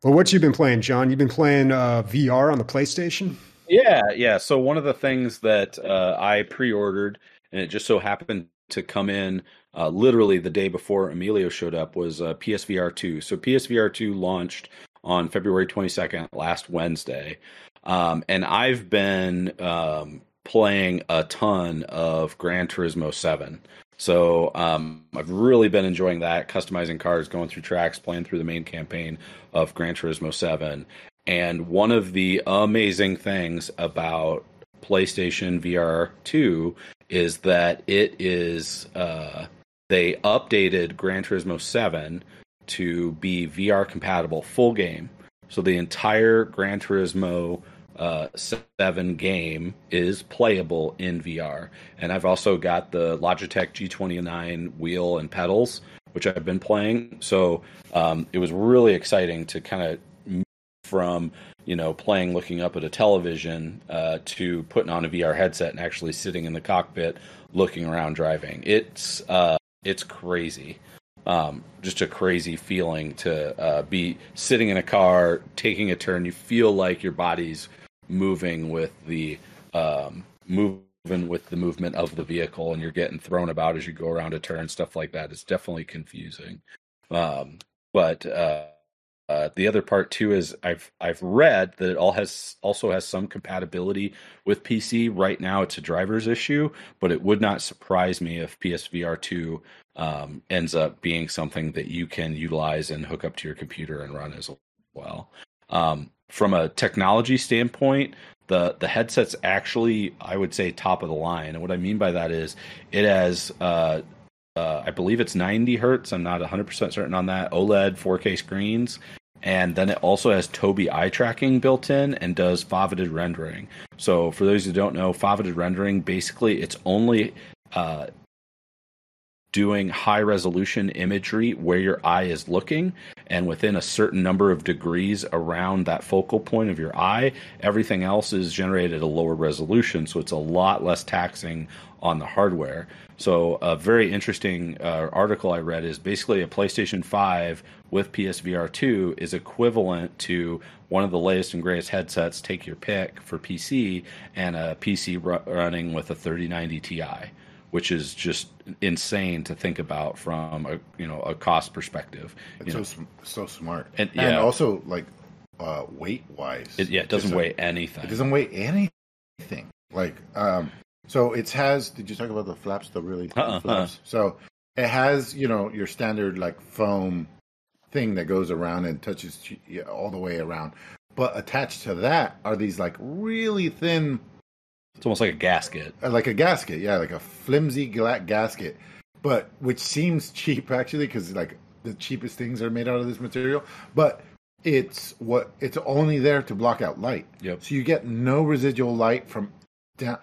Well, what you been playing, John? You've been playing uh, VR on the PlayStation? Yeah, yeah. So one of the things that uh, I pre-ordered, and it just so happened to come in uh, literally the day before Emilio showed up, was uh, PSVR 2. So PSVR 2 launched on February 22nd, last Wednesday, um, and I've been um, playing a ton of Gran Turismo 7. So um, I've really been enjoying that, customizing cars, going through tracks, playing through the main campaign of Gran Turismo 7. And one of the amazing things about PlayStation VR 2 is that it is, uh, they updated Gran Turismo 7 to be VR compatible full game. So the entire Gran Turismo uh, 7 game is playable in VR. And I've also got the Logitech G29 wheel and pedals, which I've been playing. So um, it was really exciting to kind of from you know playing looking up at a television uh, to putting on a VR headset and actually sitting in the cockpit looking around driving. It's uh, it's crazy. Um, just a crazy feeling to uh, be sitting in a car, taking a turn. You feel like your body's moving with the um, moving with the movement of the vehicle, and you're getting thrown about as you go around a turn. Stuff like that is definitely confusing. Um, but uh, the other part too is I've I've read that it all has also has some compatibility with PC. Right now, it's a driver's issue, but it would not surprise me if PSVR two um, ends up being something that you can utilize and hook up to your computer and run as well. Um, from a technology standpoint, the the headset's actually I would say top of the line, and what I mean by that is it has. Uh, uh, I believe it's 90 hertz. I'm not 100% certain on that. OLED 4K screens. And then it also has Tobii eye tracking built in and does foveated rendering. So, for those who don't know, foveated rendering basically it's only uh, doing high resolution imagery where your eye is looking and within a certain number of degrees around that focal point of your eye everything else is generated at a lower resolution so it's a lot less taxing on the hardware so a very interesting uh, article i read is basically a playstation 5 with psvr 2 is equivalent to one of the latest and greatest headsets take your pick for pc and a pc ru- running with a 3090 ti which is just insane to think about from a you know a cost perspective. It's so sm- so smart, And- and, also like uh, weight wise, it, yeah, it doesn't weigh anything. It doesn't weigh anything. Like, um, so it has. Did you talk about the flaps? The really Uh-uh, flaps. So it has, you know, your standard like foam thing that goes around and touches all the way around. But attached to that are these like really thin, It's almost like a gasket. uh, like a gasket. Yeah, like a flimsy gasket, but which seems cheap actually because like the cheapest things are made out of this material. But it's what it's only there to block out light. Yep. So you get no residual light from down.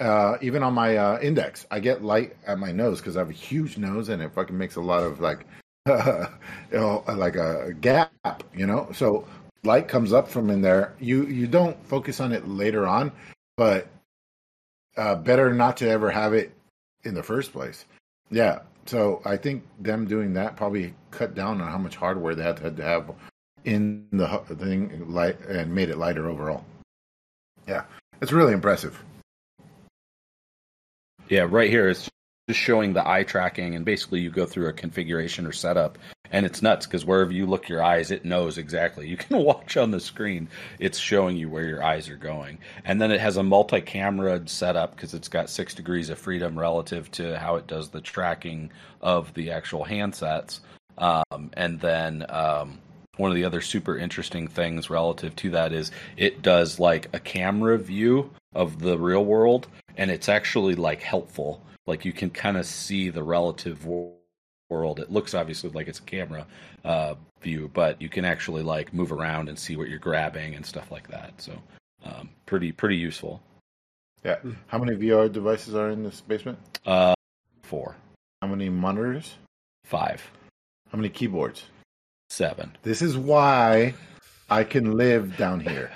Uh, even on my uh, index, I get light at my nose because I have a huge nose and it fucking makes a lot of like, you know, like a gap, you know. So light comes up from in there. You you don't focus on it later on, but uh, better not to ever have it in the first place. Yeah. So I think them doing that probably cut down on how much hardware they had to, had to have in the thing light and made it lighter overall. Yeah, it's really impressive. Yeah, right here it's just showing the eye tracking, and basically you go through a configuration or setup, and it's nuts because wherever you look your eyes, it knows exactly. You can watch on the screen; it's showing you where your eyes are going, and then it has a multi-camera setup because it's got six degrees of freedom relative to how it does the tracking of the actual handsets, um, and then. Um, one of the other super interesting things relative to that is it does like a camera view of the real world and it's actually like helpful like you can kind of see the relative world it looks obviously like it's a camera uh, view but you can actually like move around and see what you're grabbing and stuff like that so um, pretty pretty useful Yeah. How many VR devices are in this basement? uh, four How many monitors? five How many keyboards? seven This is why I can live down here.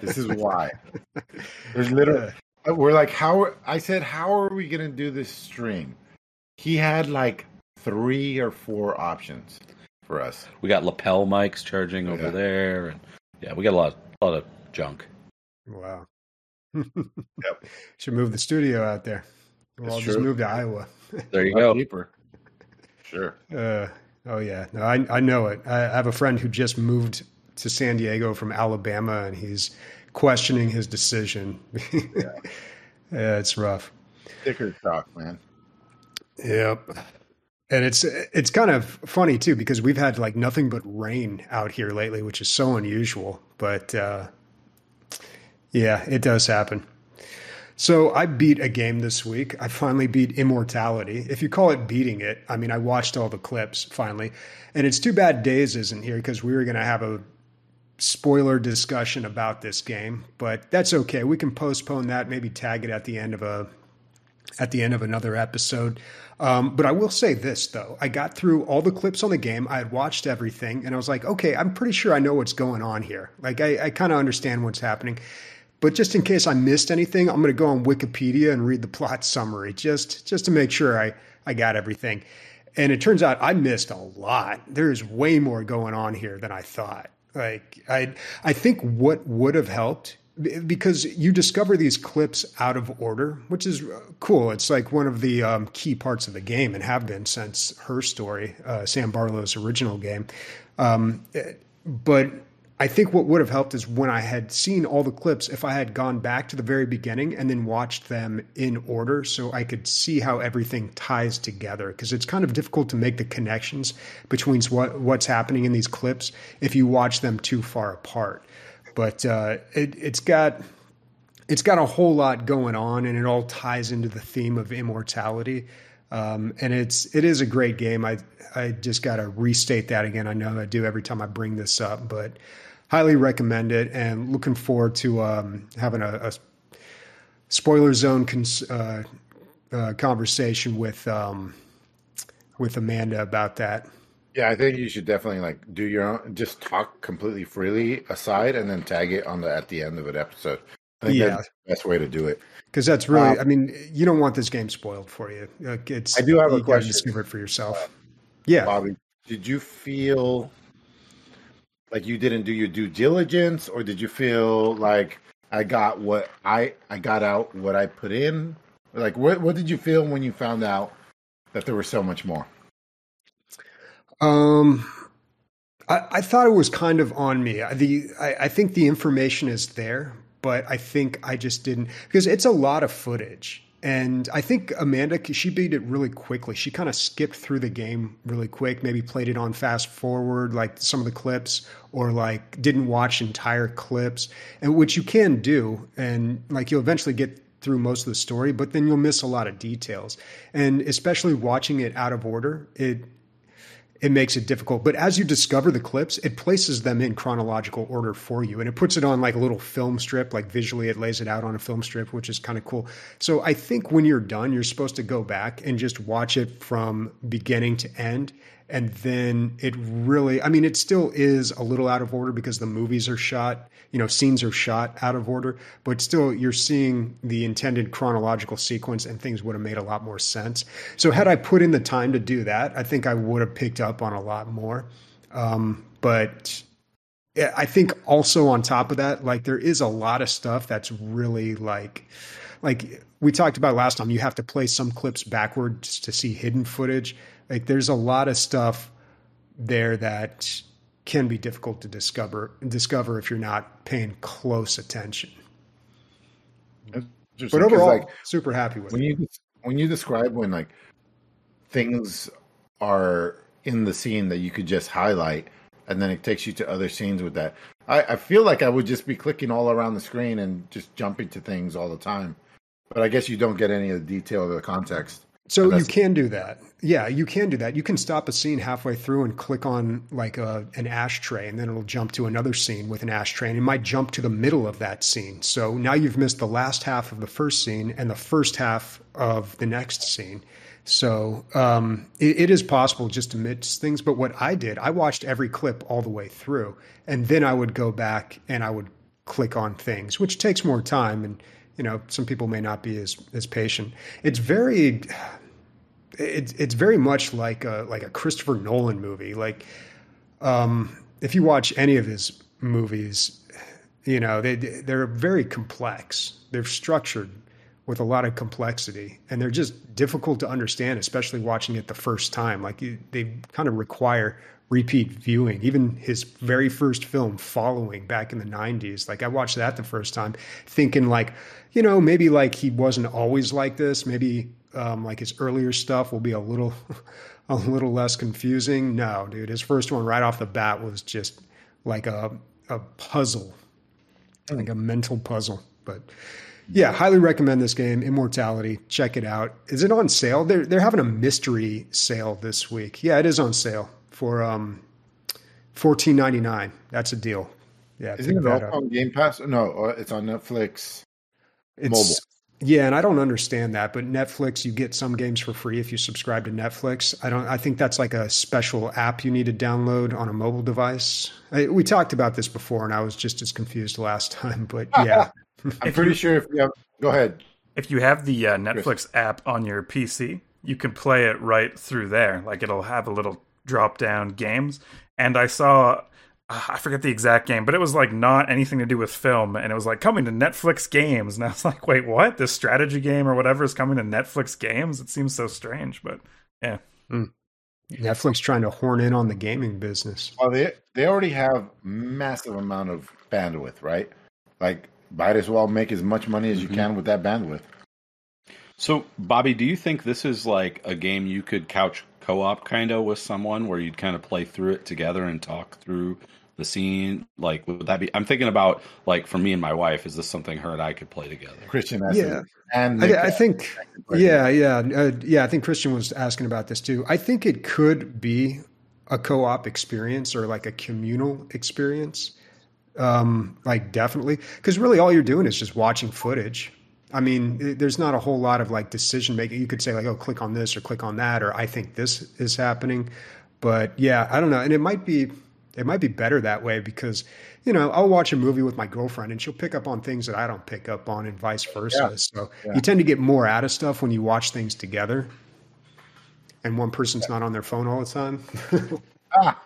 This is why. There's literally we're like how I said how are we going to do this stream? He had like 3 or 4 options for us. we got lapel mics charging over Yeah. there and yeah we got a lot a lot of junk Wow. Yep. Should move the studio out there. We'll That's all just move to Iowa. there you go cheaper. Sure. Uh, oh yeah, no, I I know it. I have a friend who just moved to San Diego from Alabama, and he's questioning his decision. yeah, it's rough. Sticker shock, man. Yep. And it's it's kind of funny too because we've had like nothing but rain out here lately, which is so unusual. But uh, yeah, it does happen. So I beat a game this week. I finally beat Immortality. If you call it beating it, I mean I watched all the clips finally, and it's too bad Days isn't here because we were going to have a spoiler discussion about this game, but that's okay. We can postpone that, maybe tag it at the end of a at the end of another episode. Um, but I will say this though, I got through all the clips on the game. I had watched everything, and I was like, okay, I'm pretty sure I know what's going on here. Like I, I kind of understand what's happening. But just in case I missed anything, I'm going to go on Wikipedia and read the plot summary just just to make sure I I got everything. And it turns out I missed a lot. There's way more going on here than I thought. Like I I think what would have helped because you discover these clips out of order, which is cool. It's like one of the um, key parts of the game and have been since her story, uh, Sam Barlow's original game. Um, but I think what would have helped is when I had seen all the clips, if I had gone back to the very beginning and then watched them in order so I could see how everything ties together. Because it's kind of difficult to make the connections between what, what's happening in these clips if you watch them too far apart. But uh, it, it's got it's got a whole lot going on, and it all ties into the theme of immortality. Um, and it's it is a great game. I I just got to restate that again. I know I do every time I bring this up, but highly recommend it, and looking forward to um, having a, a spoiler zone cons- uh, uh, conversation with um, with Amanda about that. Yeah, I think you should definitely like do your own, just talk completely freely aside, and then tag it on the at the end of an episode. I think Yeah. that's the best way to do it. Because that's really, Um, I mean, you don't want this game spoiled for you. Like, It's I do have a question. Discover it for yourself. Yeah. Bobby, did you feel like you didn't do your due diligence, or did you feel like I got what I I got out what I put in? Like, what what did you feel when you found out that there was so much more? Um, I, I thought it was kind of on me. The I, I think the information is there, but I think I just didn't because it's a lot of footage. And I think Amanda, she beat it really quickly. She kind of skipped through the game really quick, maybe played it on fast forward, like some of the clips, or like didn't watch entire clips, and which you can do. And like you'll eventually get through most of the story, but then you'll miss a lot of details. And especially watching it out of order, it it makes it difficult. But as you discover the clips, it places them in chronological order for you. And it puts it on like a little film strip, like visually it lays it out on a film strip, which is kind of cool. So I think when you're done, you're supposed to go back and just watch it from beginning to end and then it really i mean it still is a little out of order because the movies are shot you know scenes are shot out of order but still you're seeing the intended chronological sequence and things would have made a lot more sense. So had i put in the time to do that i think i would have picked up on a lot more. Um, but i think also on top of that like there is a lot of stuff that's really like like we talked about last time you have to play some clips backwards to see hidden footage like there's a lot of stuff there that can be difficult to discover discover if you're not paying close attention. But overall, like, super happy with when it. you when you describe when like things are in the scene that you could just highlight and then it takes you to other scenes with that. I, I feel like I would just be clicking all around the screen and just jumping to things all the time. But I guess you don't get any of the detail or the context. So you can do that. Yeah, you can do that. You can stop a scene halfway through and click on like a, an ashtray, and then it'll jump to another scene with an ashtray, and it might jump to the middle of that scene. So now you've missed the last half of the first scene and the first half of the next scene. So um, it, it is possible just to miss things. But what I did, I watched every clip all the way through, and then I would go back and I would click on things, which takes more time and you know some people may not be as as patient. It's very it's it's very much like a like a Christopher Nolan movie. Like um, if you watch any of his movies, you know they they're very complex. They're structured with a lot of complexity, and they're just difficult to understand, especially watching it the first time. Like you, they kind of require repeat viewing. Even his very first film, Following, back in the '90s, like I watched that the first time, thinking like, you know, maybe like he wasn't always like this. Maybe um, like his earlier stuff will be a little, a little less confusing. No, dude, his first one right off the bat was just like a a puzzle, like a mental puzzle. But yeah, highly recommend this game, Immortality. Check it out. Is it on sale? They're they're having a mystery sale this week. Yeah, it is on sale for um, fourteen ninety nine. That's a deal. Yeah, isn't it on Game Pass? No, uh, it's on Netflix. It's, mobile. Yeah, and I don't understand that, but Netflix, you get some games for free if you subscribe to Netflix. I don't. I think that's like a special app you need to download on a mobile device. I, we talked about this before, and I was just as confused last time. But yeah, I'm pretty you, sure if you have, go ahead. If you have the uh, Netflix Chris. app on your PC, you can play it right through there. Like it'll have a little drop down games. And I saw uh, I forget the exact game, but it was like not anything to do with film, and it was like coming to Netflix games, and I was like, wait, what? This strategy game or whatever is coming to Netflix games? It seems so strange, but yeah. Mm. Netflix trying to horn in on the gaming business. Well, they they already have massive amount of bandwidth, right? Like, might as well make as much money as you mm-hmm. can with that bandwidth. So, Bobby, do you think this is like a game you could couch co-op kind of with someone where you'd kind of play through it together and talk through the scene? Like, would that be? I'm thinking about like for me and my wife. Is this something her and I could play together? Christian, yeah, and I, I think, yeah, yeah, uh, yeah. I think Christian was asking about this too. I think it could be a co-op experience or like a communal experience. Um, like definitely, because really all you're doing is just watching footage I mean, there's not a whole lot of like decision making. You could say like, oh, click on this or click on that, or I think this is happening. But yeah, I don't know. And it might be it might be better that way because you know I'll watch a movie with my girlfriend and she'll pick up on things that I don't pick up on, and vice versa. Yeah. So yeah. you tend to get more out of stuff when you watch things together, and one person's not on their phone all the time. ah.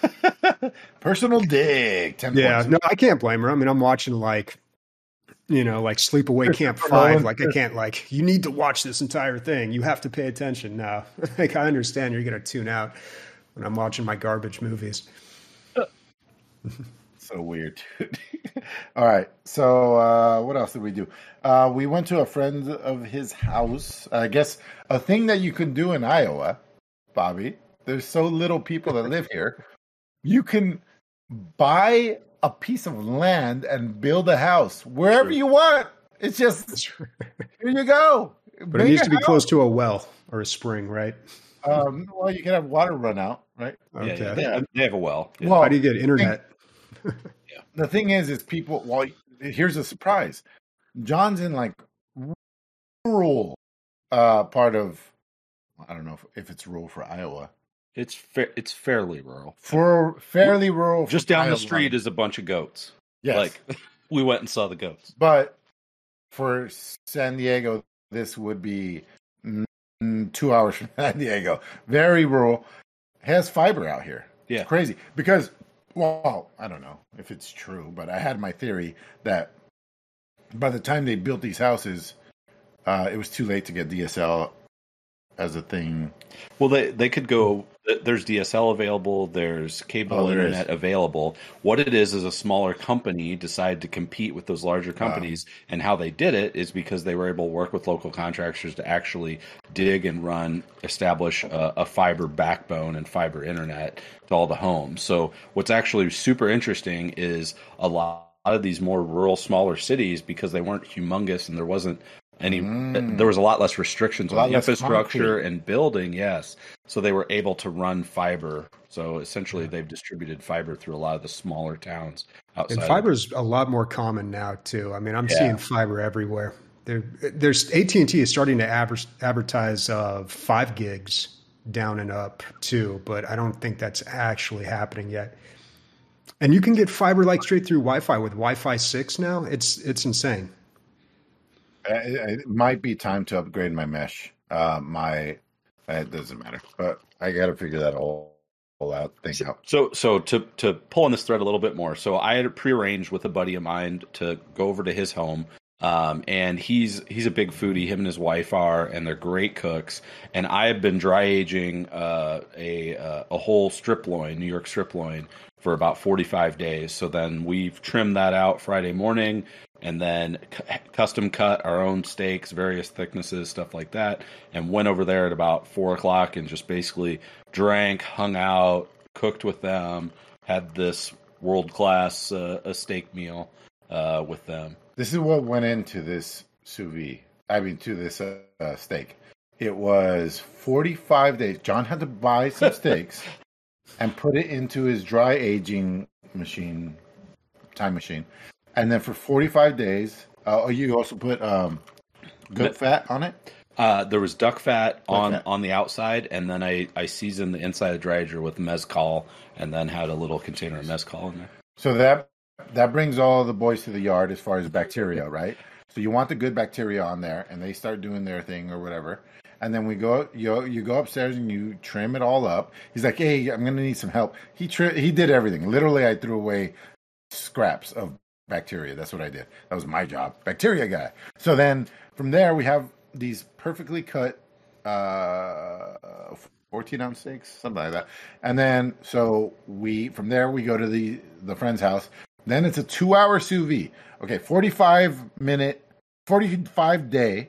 Personal dig. yeah, points. no, I can't blame her. I mean, I'm watching like you know, like Sleepaway Camp Five. Like I can't like you need to watch this entire thing. You have to pay attention now. like I understand you're gonna tune out when I'm watching my garbage movies. so weird, dude. All right. So uh, what else did we do? Uh, we went to a friend of his house. I guess a thing that you can do in Iowa, Bobby. There's so little people that live here. You can buy a piece of land and build a house wherever you want. It's just here you go. But Make it needs to be house. close to a well or a spring, right? Um, well, you can have water run out, right? Okay. Yeah, yeah. They have a well. Yeah. Well, how do you get internet? yeah. The thing is, is people. Well, here's a surprise. John's in like rural uh, part of I don't know if, if it's rural for Iowa. It's fa- it's fairly rural. For fairly rural, Just down the street is a bunch of goats. yes. Like we went and saw the goats. but for San Diego, this would be mm, two hours from San Diego. Very rural. Has fiber out here. Yeah. It's crazy because, well, I don't know if it's true, but I had my theory that by the time they built these houses, uh, it was too late to get DSL as a thing. Well, they they could go. There's DSL available. There's cable Oh, there internet available. What it is is a smaller company decided to compete with those larger ah. companies, and how they did it is because they were able to work with local contractors to actually dig and run, establish a, a fiber backbone and fiber internet to all the homes. So what's actually super interesting is a lot of these more rural, smaller cities because they weren't humongous and there wasn't any. Mm. There was a lot less restrictions A on infrastructure and building. Yes, so they were able to run fiber. So essentially, they've distributed fiber through a lot of the smaller towns outside. And of- fiber's a lot more common now too. I mean, I'm Yeah. seeing fiber everywhere. There, there's AT and T is starting to adver- advertise uh, five gigs down and up too, but I don't think that's actually happening yet. And you can get fiber like straight through Wi-Fi with Wi-Fi six now. It's it's insane. Uh, It, it might be time to upgrade my mesh. Uh, my it doesn't matter, but I got to figure that all, whole out thing out. So, so to to pull on this thread a little bit more. So, I had prearranged with a buddy of mine to go over to his home, um, and he's he's a big foodie. Him and his wife are, and they're great cooks. And I have been dry aging uh, a uh, a whole strip loin, New York strip loin, for about forty five days. So then we've trimmed that out Friday morning. And then cu- custom cut our own steaks, various thicknesses, stuff like that, and went over there at about four o'clock and just basically drank, hung out, cooked with them, had this world class uh, a steak meal uh, with them. This is what went into this sous vide. I mean, to this uh, steak. It was 45 days. John had to buy some steaks and put it into his dry aging machine, time machine. And then for 45 days, uh, oh, you also put um, goat fat on it? Uh, there was duck fat on on the outside, and then I I seasoned the inside of the dryer with mezcal, and then had a little container of mezcal in there. So that that brings all the boys to the yard as far as bacteria, right? So you want the good bacteria on there, and they start doing their thing or whatever. And then we go, you you go upstairs and you trim it all up. He's like, "Hey, I'm gonna need some help." He tri- he did everything. Literally, I threw away scraps of bacteria. That's what I did. That was my job, bacteria guy. So then from there, we have these perfectly cut uh 14 ounce steaks something like that and then so we from there we go to the the friend's house then it's a two hour sous vide okay 45 minute 45 day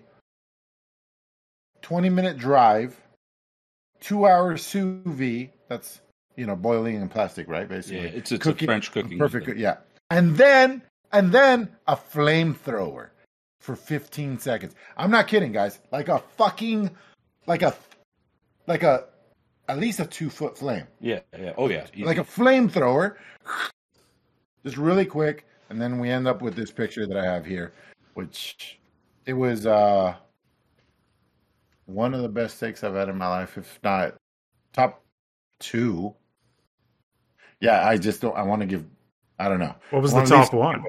20 minute drive two hour sous vide that's you know boiling in plastic right basically Yeah, it's it's Cooking- a French cooking. perfect method. yeah and then and then a flamethrower for 15 seconds i'm not kidding guys like a fucking like a like a at least a two foot flame Yeah, yeah. Oh yeah. Easy. like a flamethrower just really quick and then we end up with this picture that i have here which it was uh one of the best steaks i've had in my life if not top two yeah i just don't i want to give i don't know What was One the top one?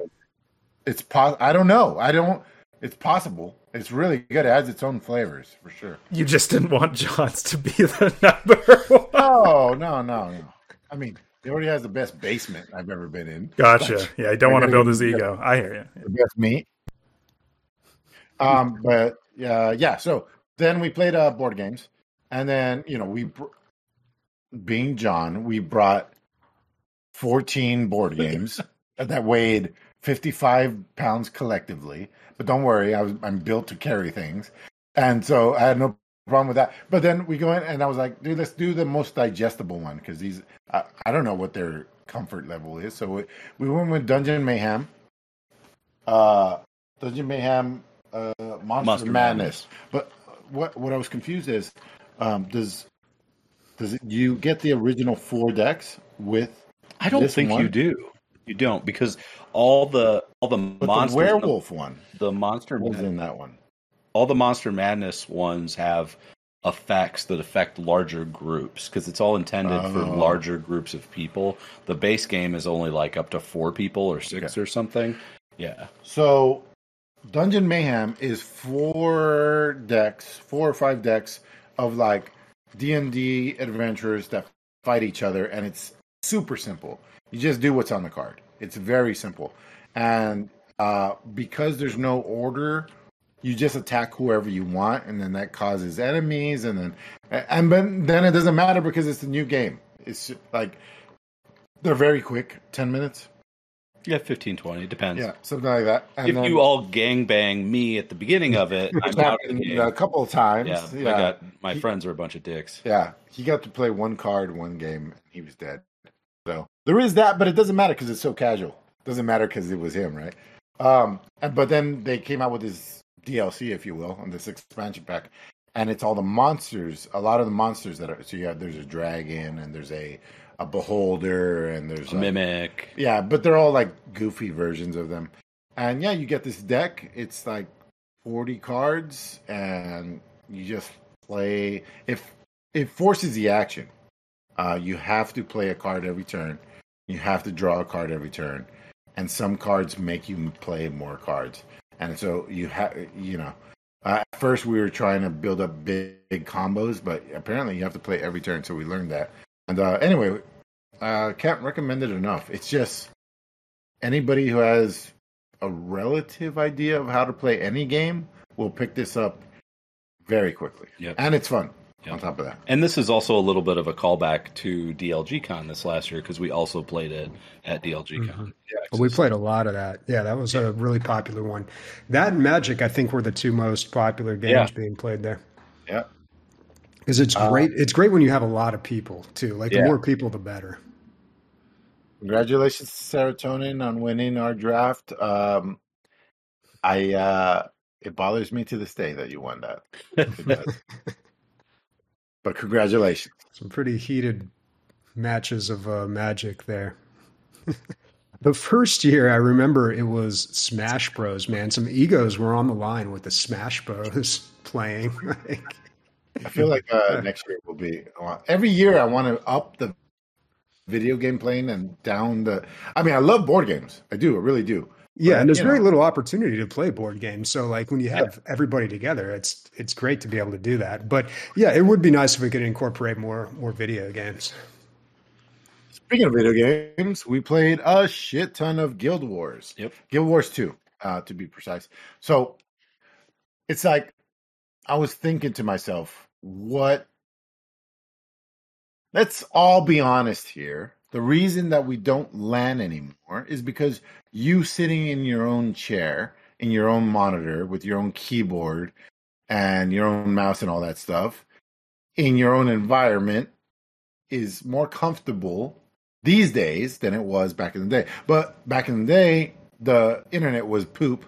it's pos- i don't know i don't it's possible it's really good it has its own flavors for sure You just didn't want Johns to be the number one. no no no no i mean he already has the best basement i've ever been in Gotcha. Yeah, I don't want to build his ego. I hear you. the best meat. Um, but uh, yeah, so then we played uh, board games, and then you know we, br- being John, we brought fourteen board games that weighed fifty-five pounds collectively. But don't worry, I was I'm built to carry things, and so I had no problem with that. But then we go in, and I was like, dude, let's do the most digestible one because these I, I don't know what their comfort level is. So we, we went with Dungeon Mayhem. Uh, Dungeon Mayhem, uh, Monster, Monster Madness. But what what I was confused is, um, does does it, you get the original four decks with? I don't think one? you do. You don't because all the all the But monsters, the werewolf one the monster, was in that one. all the monster madness ones have effects that affect larger groups because it's all intended for Oh. larger groups of people. The base game is only like up to four people or six Okay. or something. Yeah. So, Dungeon Mayhem is four decks, four or five decks of like D and D adventurers that fight each other, and it's super simple. You just do what's on the card. It's very simple, and uh, because there's no order, you just attack whoever you want, and then that causes enemies, and then and then then it doesn't matter because it's a new game. It's like they're very quick, ten minutes. Yeah, 15, 20, depends. Yeah, something like that. And if then- you all gangbang me at the beginning of it, I'm out of the game. a couple of times. yeah, Yeah, I got my He- friends are a bunch of dicks. yeah. He got to play one card, one game, and he was dead. So there is that, but it doesn't matter because it's so casual. Doesn't matter because it was him, right? Um, and but then they came out with this DLC, if you will, on this expansion pack, and it's all the monsters. A lot of the monsters that are so you have there's a dragon and there's a a beholder and there's A like- mimic. yeah, but they're all like goofy versions of them. And yeah, you get this deck. It's like 40 cards and you just play if it forces the action. Uh, you have to play a card every turn. You have to draw a card every turn. And some cards make you play more cards. And so you have, you know, uh, at first we were trying to build up big, big combos, but apparently you have to play every turn. So we learned that. And uh, anyway, uh, can't recommend it enough. It's just anybody who has a relative idea of how to play any game will pick this up very quickly. Yep. And it's fun Yep. on top of that. And this is also a little bit of a callback to DLG Con this last year because we also played it at DLG Mm-hmm. Con. Well, we played a lot of that. Yeah, that was a really popular one. That and Magic, I think, were the two most popular games Yeah. being played there. Yeah. Because it's Uh, great. It's great when you have a lot of people too. Like Yeah. the more people, the better. Congratulations to Serotonin on winning our draft. Um, I uh, it bothers me to this day that you won that. But congratulations. Some pretty heated matches of uh, Magic there. the first year, I remember it was Smash Bros. Man, some egos were on the line with the Smash Bros. playing. Like, I feel like uh, next year will be every year. I want to up the video game playing and down the. I mean, I love board games. I do. I really do. Yeah, But, and there's very know. little opportunity to play board games. So like when you have everybody together, it's it's great to be able to do that. But yeah, it would be nice if we could incorporate more more video games. Speaking of video games, we played a shit ton of Guild Wars. Yep. Guild Wars 2, uh, to be precise. So it's like I was thinking to myself, what? Let's all be honest here. The reason that we don't LAN anymore is because you sitting in your own chair, in your own monitor, with your own keyboard and your own mouse and all that stuff, in your own environment, is more comfortable these days than it was back in the day. But back in the day, the internet was poop,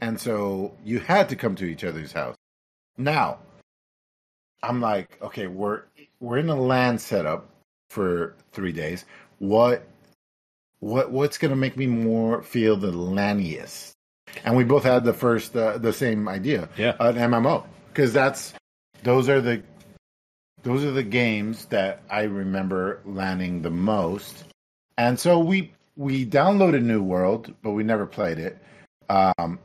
and so you had to come to each other's house. Now, I'm like, okay, we're we're in a LAN setup for three days. What what what's gonna make me more feel the LANiest? And we both had the first uh, the same idea, Yeah. an MMO, because that's those are the those are the games that I remember landing the most. And so we we downloaded New World, but we never played it. Um,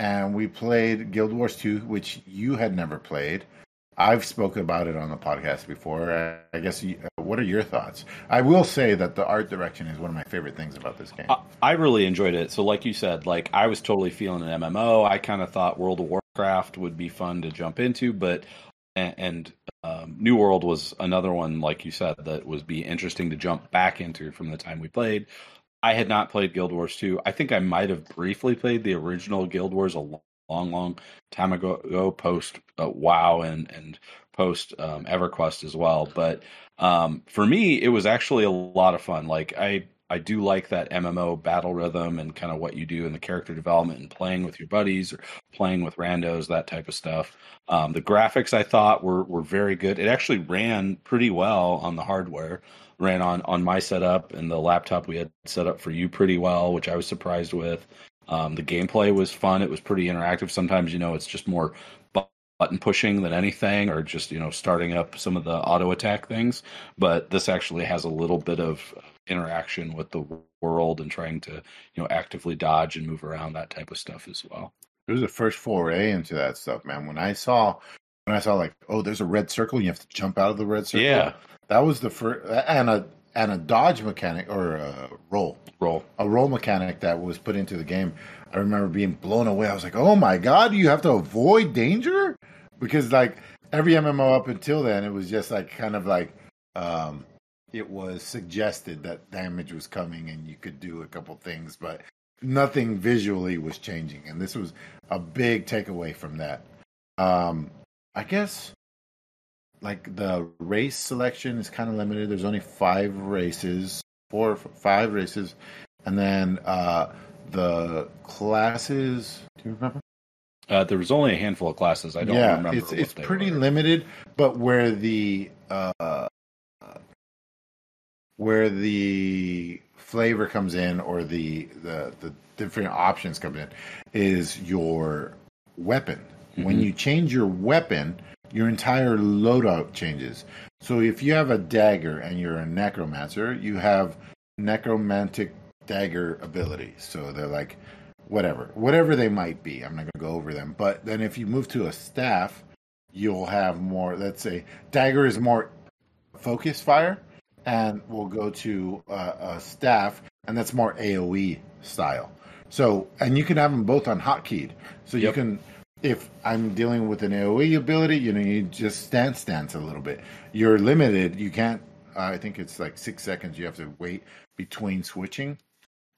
and we played Guild Wars 2, which you had never played. I've spoken about it on the podcast before. I, guess. Uh, what are your thoughts? I will say that the art direction is one of my favorite things about this game. I, really enjoyed it. So, like you said, like I was totally feeling an MMO. I kind of thought World of Warcraft would be fun to jump into, but and, and um, New World was another one, like you said, that was be interesting to jump back into from the time we played. I had not played Guild Wars 2. I think I might have briefly played the original Guild Wars a long, long time ago, ago post uh, WoW and and post um, EverQuest as well. But um, for me, it was actually a lot of fun. Like I I do like that MMO battle rhythm and kind of what you do in the character development and playing with your buddies or playing with randos, that type of stuff. Um, the graphics I thought were were very good. It actually ran pretty well on the hardware. Ran on on my setup and the laptop we had set up for you pretty well, which I was surprised with. Um, the gameplay was fun. It was pretty interactive. Sometimes you know it's just more button pushing than anything, or just you know starting up some of the auto attack things. But this actually has a little bit of interaction with the world and trying to you know actively dodge and move around that type of stuff as well. It was the first foray into that stuff, man. When I saw when I saw like, oh, there's a red circle, you have to jump out of the red circle. Yeah, that was the first and a and a dodge mechanic or a roll roll a roll mechanic that was put into the game. I remember being blown away. I was like, oh my god, you have to avoid danger because like every MMO up until then, it was just like kind of like um, it was suggested that damage was coming and you could do a couple things, but nothing visually was changing. And this was a big takeaway from that. Um, I guess like the race selection is kind of limited. There's only five races, four, five races, and then uh, the classes. Do you remember? Uh, there was only a handful of classes. I don't yeah, remember. it's it's pretty were. limited, but where the uh, where the flavor comes in, or the the the different options come in, is your weapon. When Mhm. you change your weapon, your entire loadout changes. So if you have a dagger and you're a necromancer, you have necromantic dagger abilities. So they're like whatever, whatever they might be. I'm not going to go over them. But then if you move to a staff, you'll have more. Let's say dagger is more focus fire, and we'll go to uh, a staff, and that's more AOE style. So, and you can have them both on hotkeyed. So you can, if I'm dealing with an AOE ability, you know, you just stance stance a little bit. You're limited. You can't. I think it's like six seconds. You have to wait between switching,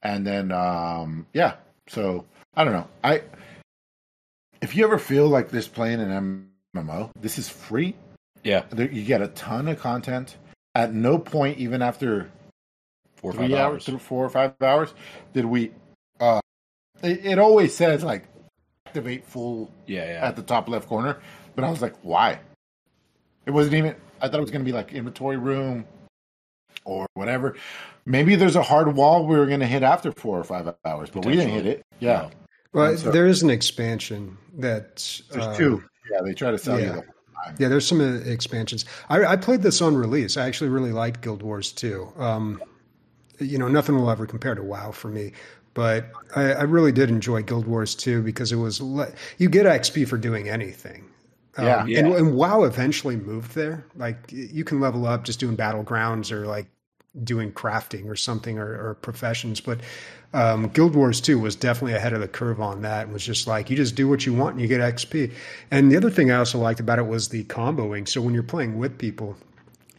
and then um, yeah. So I don't know. I if you ever feel like this playing an MMO, this is free. Yeah, There, you get a ton of content. At no point, even after four or three five hours, hours. through four or five hours, did we? Uh, it, it always says like activate full Yeah, yeah. at the top left corner, but I was like, why? It wasn't even. I thought it was going to be like inventory room or whatever. Maybe there's a hard wall we were going to hit after four or five hours, but we didn't hit it. Yeah, Well, so- there is an expansion that there's uh, two. Yeah, they try to sell you yeah. the whole. Yeah, there's some uh, expansions. I, I played this on release. I actually really liked Guild Wars 2. Um, you know, nothing will ever compare to WoW for me, but I, I really did enjoy Guild Wars 2 because it was le- you get XP for doing anything. Um, Yeah. And, Yeah. and WoW eventually moved there. Like you can level up just doing battlegrounds or like doing crafting or something or, or professions, but um, Guild Wars 2 was definitely ahead of the curve on that and was just like you just do what you want and you get XP. And the other thing I also liked about it was the comboing. So when you're playing with people,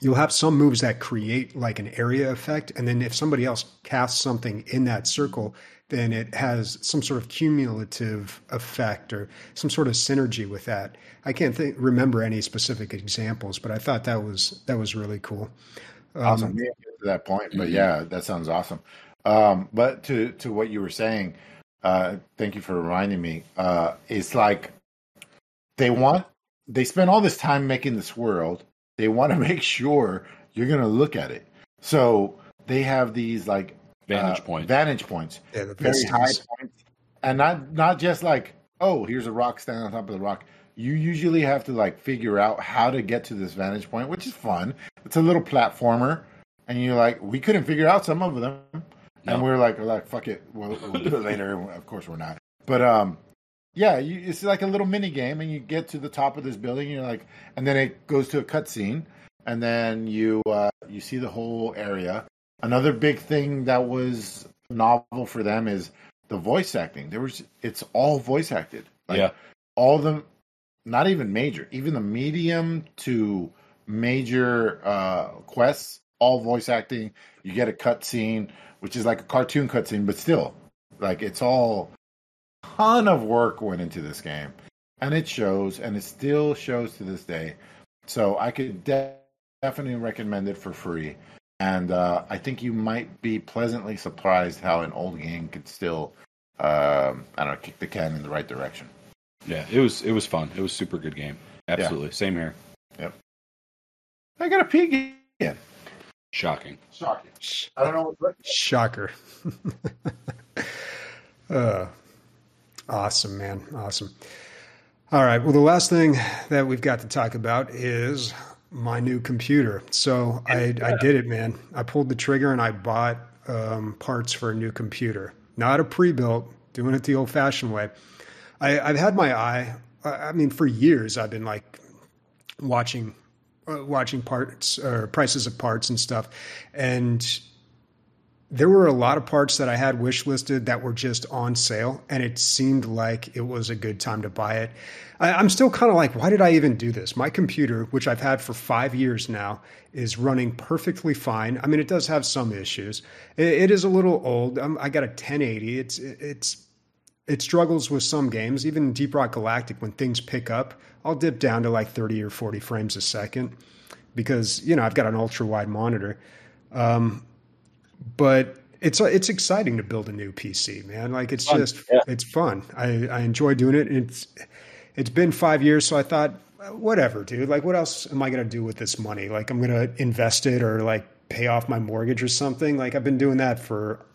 you'll have some moves that create like an area effect. And then if somebody else casts something in that circle, then it has some sort of cumulative effect or some sort of synergy with that. I can't think, remember any specific examples, but I thought that was that was really cool. awesome. We to that point, but yeah, that sounds awesome. Um, but to to what you were saying, uh, thank you for reminding me. Uh, it's like they want they spend all this time making this world. They want to make sure you're going to look at it. So they have these like Vantage uh, point. vantage points, Yeah, the very high points, and not not just like oh here's a rock standing on top of the rock. You usually have to like figure out how to get to this vantage point, which is fun. It's a little platformer, and you're like we couldn't figure out some of them, No. and we are like we're like fuck it, we'll, we'll do it later. Of course we're not, but um. Yeah, you, it's like a little mini game, and you get to the top of this building. And you're like, and then it goes to a cutscene, and then you uh, you see the whole area. Another big thing that was novel for them is the voice acting. There was it's all voice acted. Like, Yeah. all the not even major, even the medium to major uh, quests, all voice acting. You get a cutscene, which is like a cartoon cutscene, but still, like it's all ton of work went into this game, and it shows, and it still shows to this day. So I could de- definitely recommend it for free, and uh, I think you might be pleasantly surprised how an old game could still, um, I don't know, kick the can in the right direction. Yeah, it was it was fun. It was super good game. Absolutely. Same here. Yep. I got a pee again. Shocking. Shocking. I don't know what. Shocker. uh, awesome, man. Awesome. All right. Well, the last thing that we've got to talk about is my new computer. So I, I did it, man. I pulled the trigger and I bought um, parts for a new computer. Not a pre-built, doing it the old-fashioned way. I, I've had my eye. I mean, for years I've been like watching, uh, watching parts or prices of parts and stuff, and there were a lot of parts that I had wish listed that were just on sale, and it seemed like it was a good time to buy it. I, am still kind of like, why did I even do this? My computer, which I've had for five years now, is running perfectly fine. I mean, it does have some issues. it, it is a little old. I'm, I got a 1080. It's it's it struggles with some games. Even Deep Rock Galactic, when things pick up, I'll dip down to like 30 or 40 frames a second because you know I've got an ultra wide monitor. Um, but it's it's exciting to build a new PC, man. Like it's fun. just yeah. it's fun. I, I enjoy doing it. It's it's been five years, so I thought, whatever, dude. Like, what else am I gonna do with this money? Like, I'm gonna invest it or like pay off my mortgage or something. Like, I've been doing that for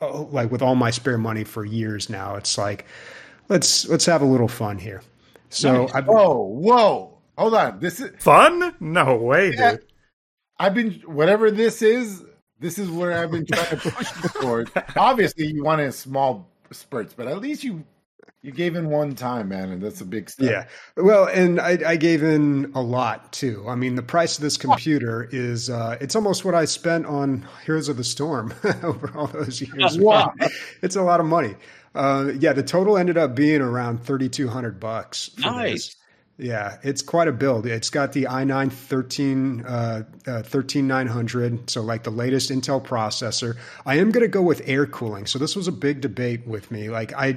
oh, like with all my spare money for years now. It's like let's let's have a little fun here. So, nice. whoa, whoa, hold on. This is fun? No way, yeah. dude. I've been whatever this is. This is where I've been trying to push the towards. Obviously, you want in small spurts, but at least you you gave in one time, man, and that's a big step. Yeah. Well, and I, I gave in a lot too. I mean, the price of this computer is uh, it's almost what I spent on Heroes of the Storm over all those years. Wow. it's a lot of money. Uh, yeah, the total ended up being around thirty two hundred bucks. nice. This. Yeah, it's quite a build. It's got the i9 13, uh, uh, 13900, so like the latest Intel processor. I am going to go with air cooling. So this was a big debate with me. Like I,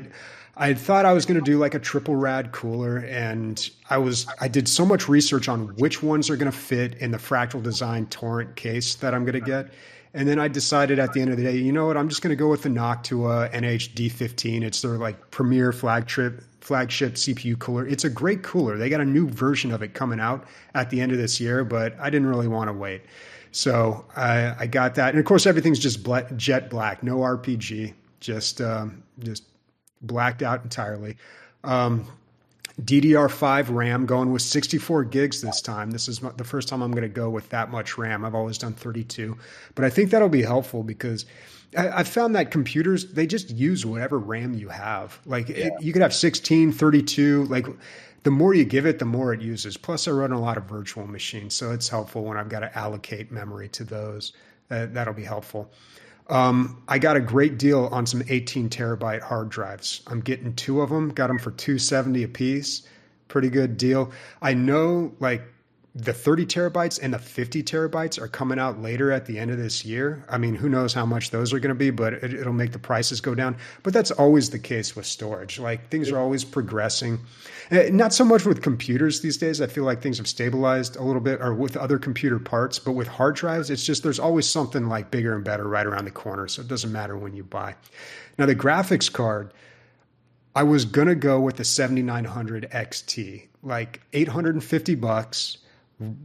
I thought I was going to do like a triple rad cooler, and I was I did so much research on which ones are going to fit in the Fractal Design Torrent case that I'm going to get. And then I decided at the end of the day, you know what? I'm just going to go with the Noctua NH-D15. It's their like premier flagship flagship CPU cooler. It's a great cooler. They got a new version of it coming out at the end of this year, but I didn't really want to wait. So I, I got that, and of course everything's just jet black, no RGB, just um, just blacked out entirely. Um, DDR5 RAM going with 64 gigs this time. This is the first time I'm going to go with that much RAM. I've always done 32, but I think that'll be helpful because I, have found that computers they just use whatever RAM you have. Like yeah. it, you could have 16, 32. Like the more you give it, the more it uses. Plus, I run a lot of virtual machines, so it's helpful when I've got to allocate memory to those. Uh, that'll be helpful. Um, I got a great deal on some 18 terabyte hard drives. I'm getting two of them. Got them for 270 a piece. Pretty good deal. I know like the 30 terabytes and the 50 terabytes are coming out later at the end of this year. I mean, who knows how much those are going to be, but it, will make the prices go down. But that's always the case with storage. Like things are always progressing. Eh, not so much with computers these days. I feel like things have stabilized a little bit, or with other computer parts. But with hard drives, it's just there's always something like bigger and better right around the corner. So it doesn't matter when you buy. Now, the graphics card, I was going to go with the 7900 XT, like 850 bucks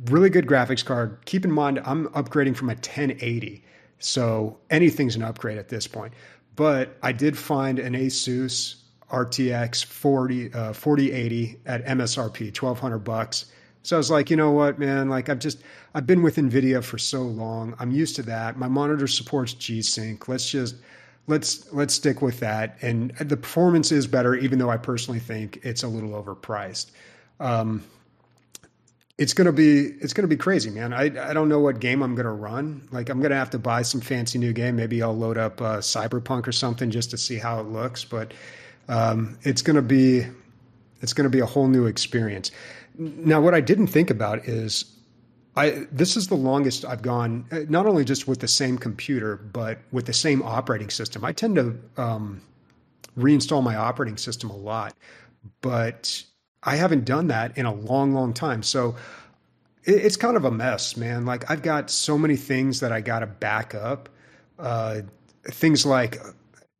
really good graphics card. Keep in mind, I'm upgrading from a 1080, so anything's an upgrade at this point. But I did find an Asus RTX 40 uh, 4080 at MSRP, 1200 bucks. So I was like, you know what, man? Like I've just I've been with Nvidia for so long. I'm used to that. My monitor supports G-Sync. Let's just let's let's stick with that. And the performance is better, even though I personally think it's a little overpriced. Um, it's gonna be it's gonna be crazy, man. I I don't know what game I'm gonna run. Like I'm gonna have to buy some fancy new game. Maybe I'll load up uh, Cyberpunk or something just to see how it looks. But um, it's gonna be it's gonna be a whole new experience. Now, what I didn't think about is I this is the longest I've gone. Uh, not only just with the same computer, but with the same operating system. I tend to um, reinstall my operating system a lot, but I haven't done that in a long, long time. So it, it's kind of a mess, man. Like I've got so many things that I got to back up. Uh, things like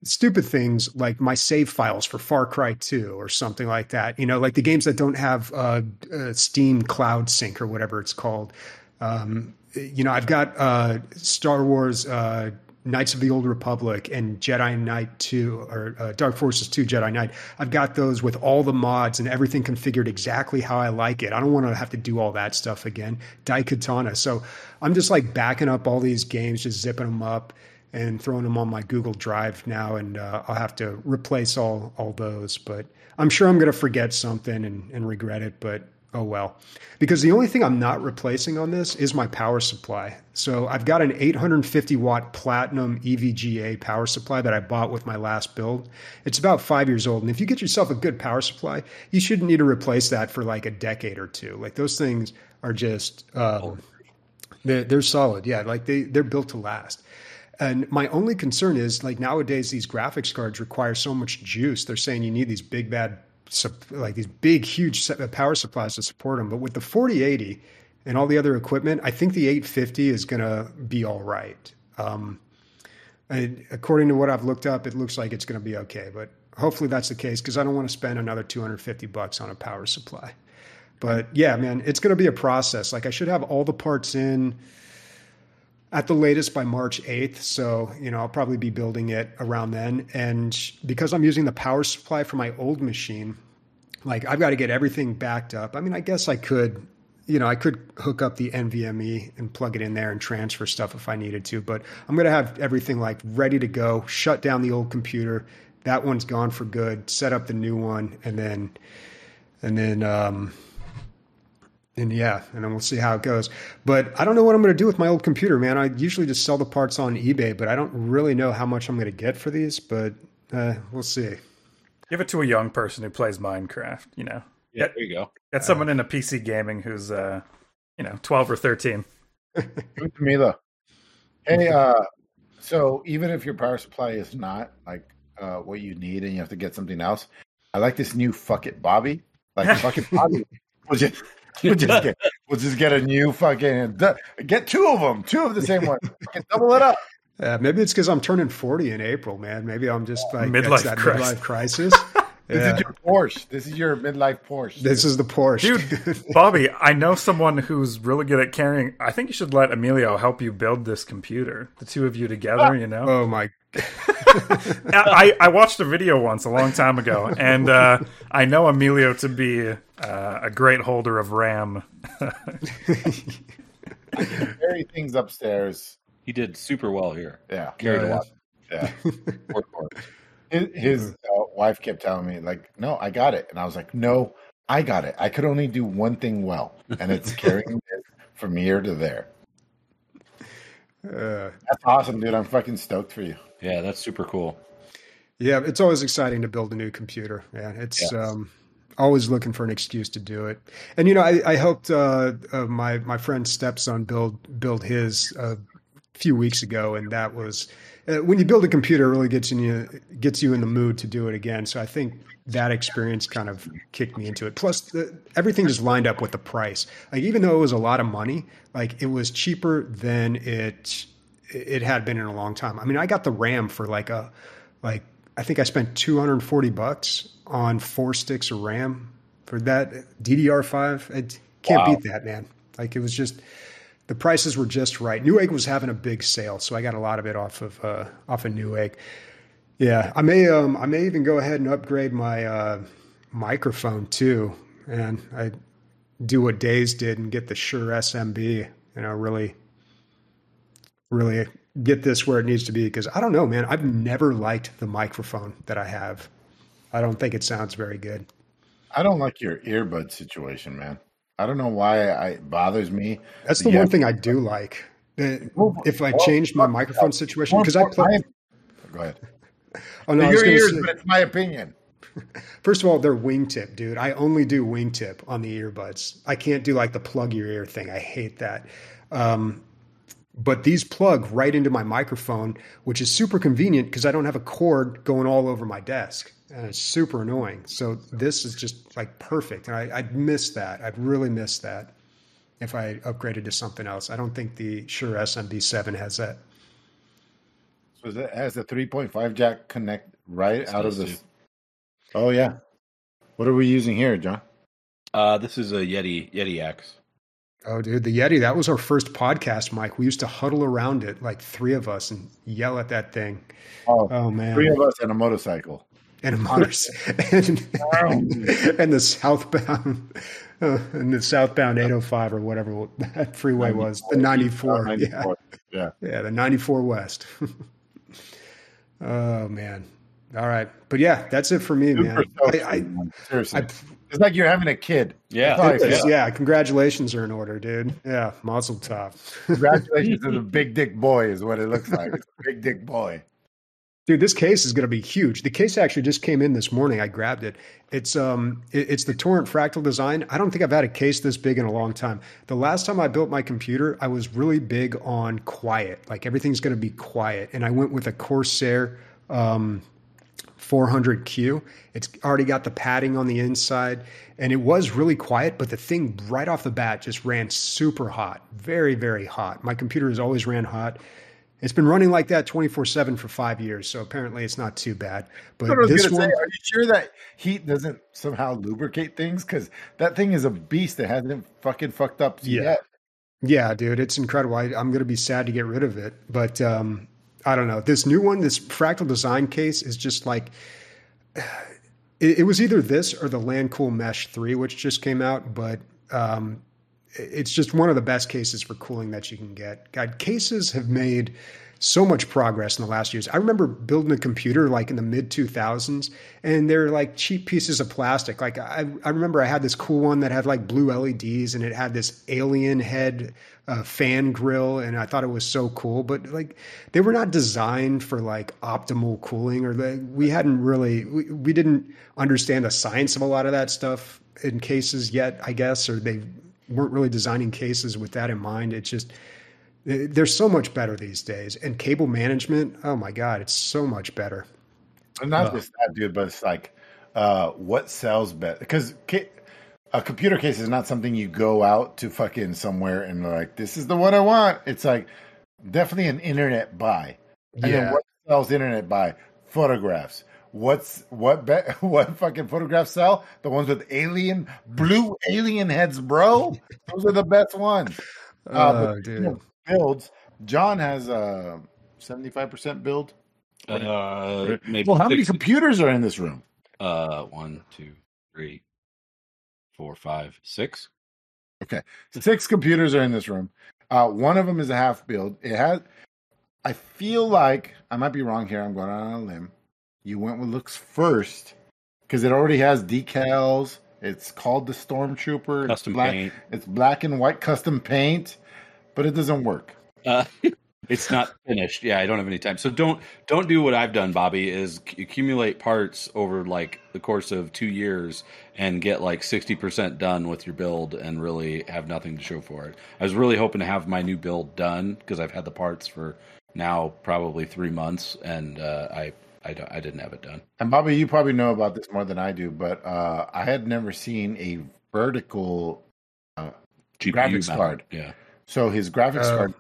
stupid things like my save files for Far Cry 2 or something like that. You know, like the games that don't have uh, uh, Steam Cloud Sync or whatever it's called. Um, you know, I've got uh, Star Wars uh, Knights of the Old Republic and Jedi Knight 2 or uh, Dark Forces 2 Jedi Knight. I've got those with all the mods and everything configured exactly how I like it. I don't want to have to do all that stuff again. Daikatana. So I'm just like backing up all these games, just zipping them up and throwing them on my Google Drive now, and uh, I'll have to replace all all those. But I'm sure I'm going to forget something and, and regret it. But oh well, because the only thing I'm not replacing on this is my power supply. So I've got an 850 watt platinum EVGA power supply that I bought with my last build. It's about five years old, and if you get yourself a good power supply, you shouldn't need to replace that for like a decade or two. Like those things are just. Um, they're, they're solid, yeah. Like they they're built to last. And my only concern is like nowadays these graphics cards require so much juice. They're saying you need these big bad like these big huge power supplies to support them. But with the 4080 and all the other equipment, I think the 850 is going to be all right. Um, according to what I've looked up, it looks like it's going to be okay. But hopefully that's the case because I don't want to spend another 250 bucks on a power supply. But yeah, man, it's going to be a process. Like I should have all the parts in at the latest by March 8th. So, you know, I'll probably be building it around then. And because I'm using the power supply for my old machine, like I've got to get everything backed up. I mean, I guess I could, you know, I could hook up the NVMe and plug it in there and transfer stuff if I needed to, but I'm going to have everything like ready to go, shut down the old computer. That one's gone for good, set up the new one, and then, and then, um, and yeah, and then we'll see how it goes. But I don't know what I'm going to do with my old computer, man. I usually just sell the parts on eBay, but I don't really know how much I'm going to get for these. But uh, we'll see. Give it to a young person who plays Minecraft. You know, yeah, get, there you go. Get someone uh, in a PC gaming who's, uh, you know, 12 or 13. Give it to me though. Hey, uh, so even if your power supply is not like uh, what you need, and you have to get something else, I like this new fuck it Bobby. Like fuck it Bobby was just we'll just get we'll just get a new fucking get two of them, two of the same one, double it up. Uh, maybe it's because I'm turning 40 in April, man. Maybe I'm just like midlife, that crisis. midlife crisis. This yeah. is your Porsche. This is your midlife Porsche. This is the Porsche. Dude, Bobby, I know someone who's really good at carrying. I think you should let Emilio help you build this computer. The two of you together, you know? Oh, my. I, I watched a video once a long time ago, and uh, I know Emilio to be uh, a great holder of RAM. carry things upstairs. He did super well here. Yeah. Carried a lot. Yeah. His, his uh, wife kept telling me, like, no, I got it. And I was like, no, I got it. I could only do one thing well, and it's carrying it from here to there. Uh, that's awesome, dude. I'm fucking stoked for you. Yeah, that's super cool. Yeah, it's always exciting to build a new computer. Yeah, it's yes. um, always looking for an excuse to do it. And you know, I, I helped uh, uh, my my friend's stepson build build his a few weeks ago, and that was uh, when you build a computer, it really gets you gets you in the mood to do it again. So I think that experience kind of kicked me into it. Plus, the, everything just lined up with the price. Like even though it was a lot of money, like it was cheaper than it it had been in a long time. I mean, I got the RAM for like a like I think I spent 240 bucks on four sticks of RAM for that DDR5. I can't wow. beat that, man. Like it was just the prices were just right. Newegg was having a big sale, so I got a lot of it off of uh, off of Newegg. Yeah, I may um, I may even go ahead and upgrade my uh, microphone too, and I do what Days did and get the Shure SMB. You know, really, really get this where it needs to be because I don't know, man. I've never liked the microphone that I have. I don't think it sounds very good. I don't like your earbud situation, man. I don't know why I, it bothers me. That's the one thing I do like. If I change my microphone situation, because I play. Go ahead. Oh no, your ears, say, but it's my opinion. First of all, they're wingtip, dude. I only do wingtip on the earbuds. I can't do like the plug your ear thing. I hate that. Um, but these plug right into my microphone, which is super convenient because I don't have a cord going all over my desk and it's super annoying. So this is just like perfect, and I, I'd miss that. I'd really miss that if I upgraded to something else. I don't think the Shure SM7B has that. So it has the 3.5 jack connect right out of this. Oh yeah. What are we using here, John? Uh, this is a Yeti Yeti X. Oh, dude, the Yeti, that was our first podcast, Mike. We used to huddle around it, like three of us, and yell at that thing. Oh, Oh, man. three of us and a motorcycle. and a motorcycle and, and the southbound uh, and the southbound 805 or whatever that freeway was the 94 yeah 94. Yeah. yeah the 94 west oh man all right but yeah that's it for me man I, I. Seriously. I, it's like you're having a kid. Yeah. That's all I it is, feel. yeah congratulations are in order dude yeah mazel tov Congratulations to the big dick boy is what it looks like. It's a big dick boy. Dude, this case is going to be huge. The case actually just came in this morning. I grabbed it. It's um, it, it's the Torrent Fractal Design. I don't think I've had a case this big in a long time. The last time I built my computer, I was really big on quiet. Like everything's going to be quiet, and I went with a Corsair um, 400Q. It's already got the padding on the inside, and it was really quiet. But the thing right off the bat just ran super hot, very very hot. My computer has always ran hot. It's been running like that 24 7 for five years, so apparently it's not too bad. But I this one, say, are you sure that heat doesn't somehow lubricate things? Because that thing is a beast that hasn't fucking fucked up Yeah. yet. yeah, dude, it's incredible. I, I'm going to be sad to get rid of it. But um, I don't know. This new one, this fractal design case, is just like it, it was either this or the Lancool Mesh 3, which just came out. But um, it's just one of the best cases for cooling that you can get. God, cases have made so much progress in the last years. I remember building a computer like in the mid 2000s, and they're like cheap pieces of plastic. Like I, I remember I had this cool one that had like blue LEDs, and it had this alien head uh, fan grill, and I thought it was so cool. But like they were not designed for like optimal cooling, or the, we hadn't really we, we didn't understand the science of a lot of that stuff in cases yet, I guess, or they weren't really designing cases with that in mind. It's just they're so much better these days, and cable management. Oh my god, it's so much better. And not Uh. just that, dude, but it's like uh, what sells best? Because ca- a computer case is not something you go out to fucking somewhere and like, this is the one I want. It's like definitely an internet buy. And then Yeah. what sells internet buy? Photographs. What's what? Be, what fucking photographs sell? The ones with alien blue alien heads, bro. Those are the best ones. Uh, Oh, but, dude. you know, builds. John has a seventy-five percent build. Uh, maybe Well, how many computers are in this room? Uh, one, two, three, four, five, six. Six computers are in this room. Uh, one of them is a half build. It has. I feel like I might be wrong here. I'm going on a limb. You went with looks first because it already has decals. It's called the Stormtrooper. It's Custom black, paint. It's black and white custom paint, but it doesn't work. Uh, it's not finished. Yeah, I don't have any time. So don't don't do what I've done, Bobby. Is accumulate parts over like the course of two years and get like sixty percent done with your build and really have nothing to show for it. I was really hoping to have my new build done because I've had the parts for now probably three months and uh, I I, don't- I didn't have it done. And Bobby, you probably know about this more than I do, but uh, I had never seen a vertical. GPU Graphics mount. card. Yeah. So his graphics Oh. card,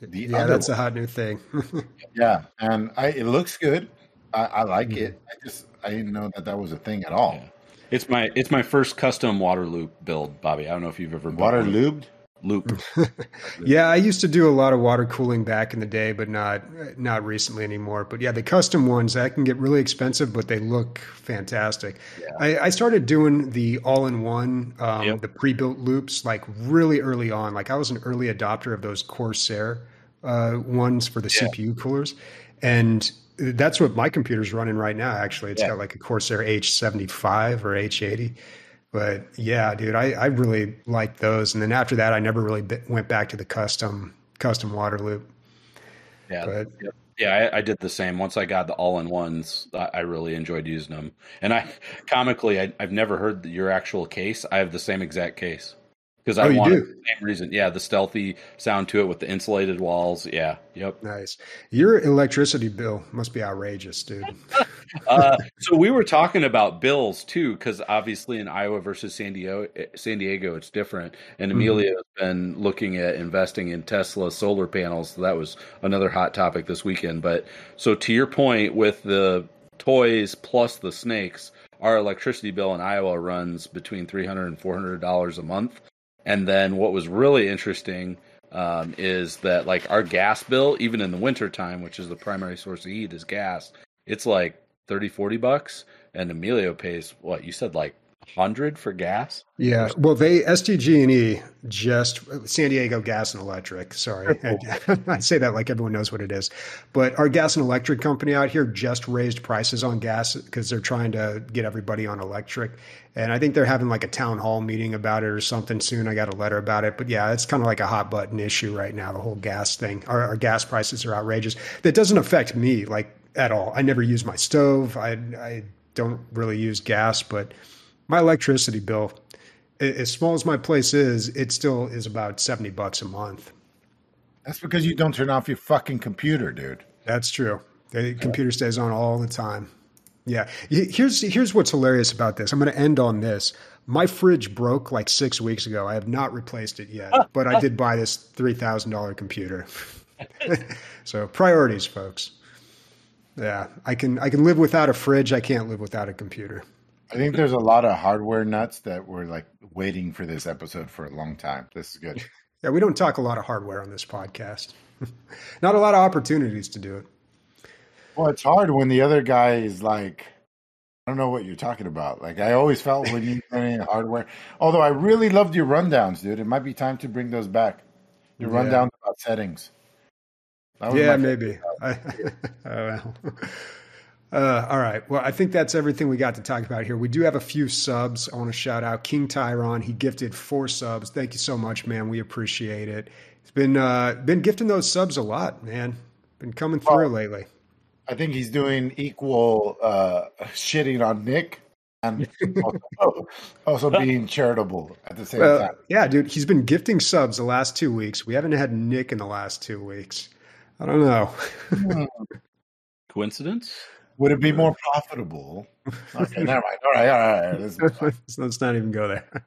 The yeah, other that's a hot new thing. yeah, and I, it looks good. I, I like Mhm. it. I just I didn't know that that was a thing at all. Yeah. It's my it's my first custom water loop build, Bobby. I don't know if you've ever built Water one. Lubed. loop. yeah, I used to do a lot of water cooling back in the day, but not not recently anymore. But yeah, the custom ones that can get really expensive, but they look fantastic. I, I started doing the all-in-one, um, Yep. the pre-built loops, like really early on. Like I was an early adopter of those Corsair uh, ones for the Yeah. CPU coolers, and that's what my computer's running right now. Actually, it's Yeah. got like a Corsair H75 or H80. But yeah, dude, I, I really liked those. And then after that, I never really went back to the custom custom water loop. Yeah, But Yeah, I, I did the same. Once I got the all-in-ones, I, I really enjoyed using them. And I, comically, I, I've never heard your actual case. I have the same exact case because I Oh, wanted the same reason. Yeah, the stealthy sound to it with the insulated walls. Yeah, yep. nice. Your electricity bill must be outrageous, dude. Uh, so we were talking about bills too, because obviously in Iowa versus San Diego, San Diego, it's different. And Mhm. Amelia has been looking at investing in Tesla solar panels. So that was another hot topic this weekend. But so to your point, with the toys plus the snakes, our electricity bill in Iowa runs between three hundred and four hundred dollars a month. And then what was really interesting um, is that like our gas bill, even in the wintertime, which is the primary source of heat is gas, it's like 30, 40 bucks. And Emilio pays what you said, like hundred for gas. Yeah, well, they SDG&E just San Diego Gas and Electric. Sorry, I, I, say that like everyone knows what it is, but our gas and electric company out here just raised prices on gas because they're trying to get everybody on electric, and I think they're having like a town hall meeting about it or something soon. I got a letter about it, but yeah, it's kind of like a hot button issue right now. The whole gas thing, our, our gas prices are outrageous. That doesn't affect me like at all. I never use my stove. I I don't really use gas, but my electricity bill, as small as my place is, it still is about 70 bucks a month. That's because you don't turn off your fucking computer, dude. That's true. The computer stays on all the time. Yeah. Here's here's what's hilarious about this. I'm going to end on this. My fridge broke like 6 weeks ago. I have not replaced it yet, but I did buy this $3,000 computer. so, priorities, folks. Yeah, I can I can live without a fridge. I can't live without a computer. I think there's a lot of hardware nuts that were like waiting for this episode for a long time. This is good. Yeah, we don't talk a lot of hardware on this podcast. Not a lot of opportunities to do it. Well, it's hard when the other guy is like, I don't know what you're talking about. Like I always felt when you running hardware. Although I really loved your rundowns, dude. It might be time to bring those back. Your yeah. rundowns about settings. Yeah, maybe. I, well. Uh, all right. Well, I think that's everything we got to talk about here. We do have a few subs. I want to shout out King Tyron. He gifted four subs. Thank you so much, man. We appreciate it. He's been uh, been gifting those subs a lot, man. Been coming through lately. I think he's doing equal uh, shitting on Nick and also, also, being charitable at the same well, time. Yeah, dude. He's been gifting subs the last two weeks. We haven't had Nick in the last two weeks. I don't know. Coincidence? Would it be more profitable? Okay, never mind. All right, all right. All right. Let's, let's not even go there.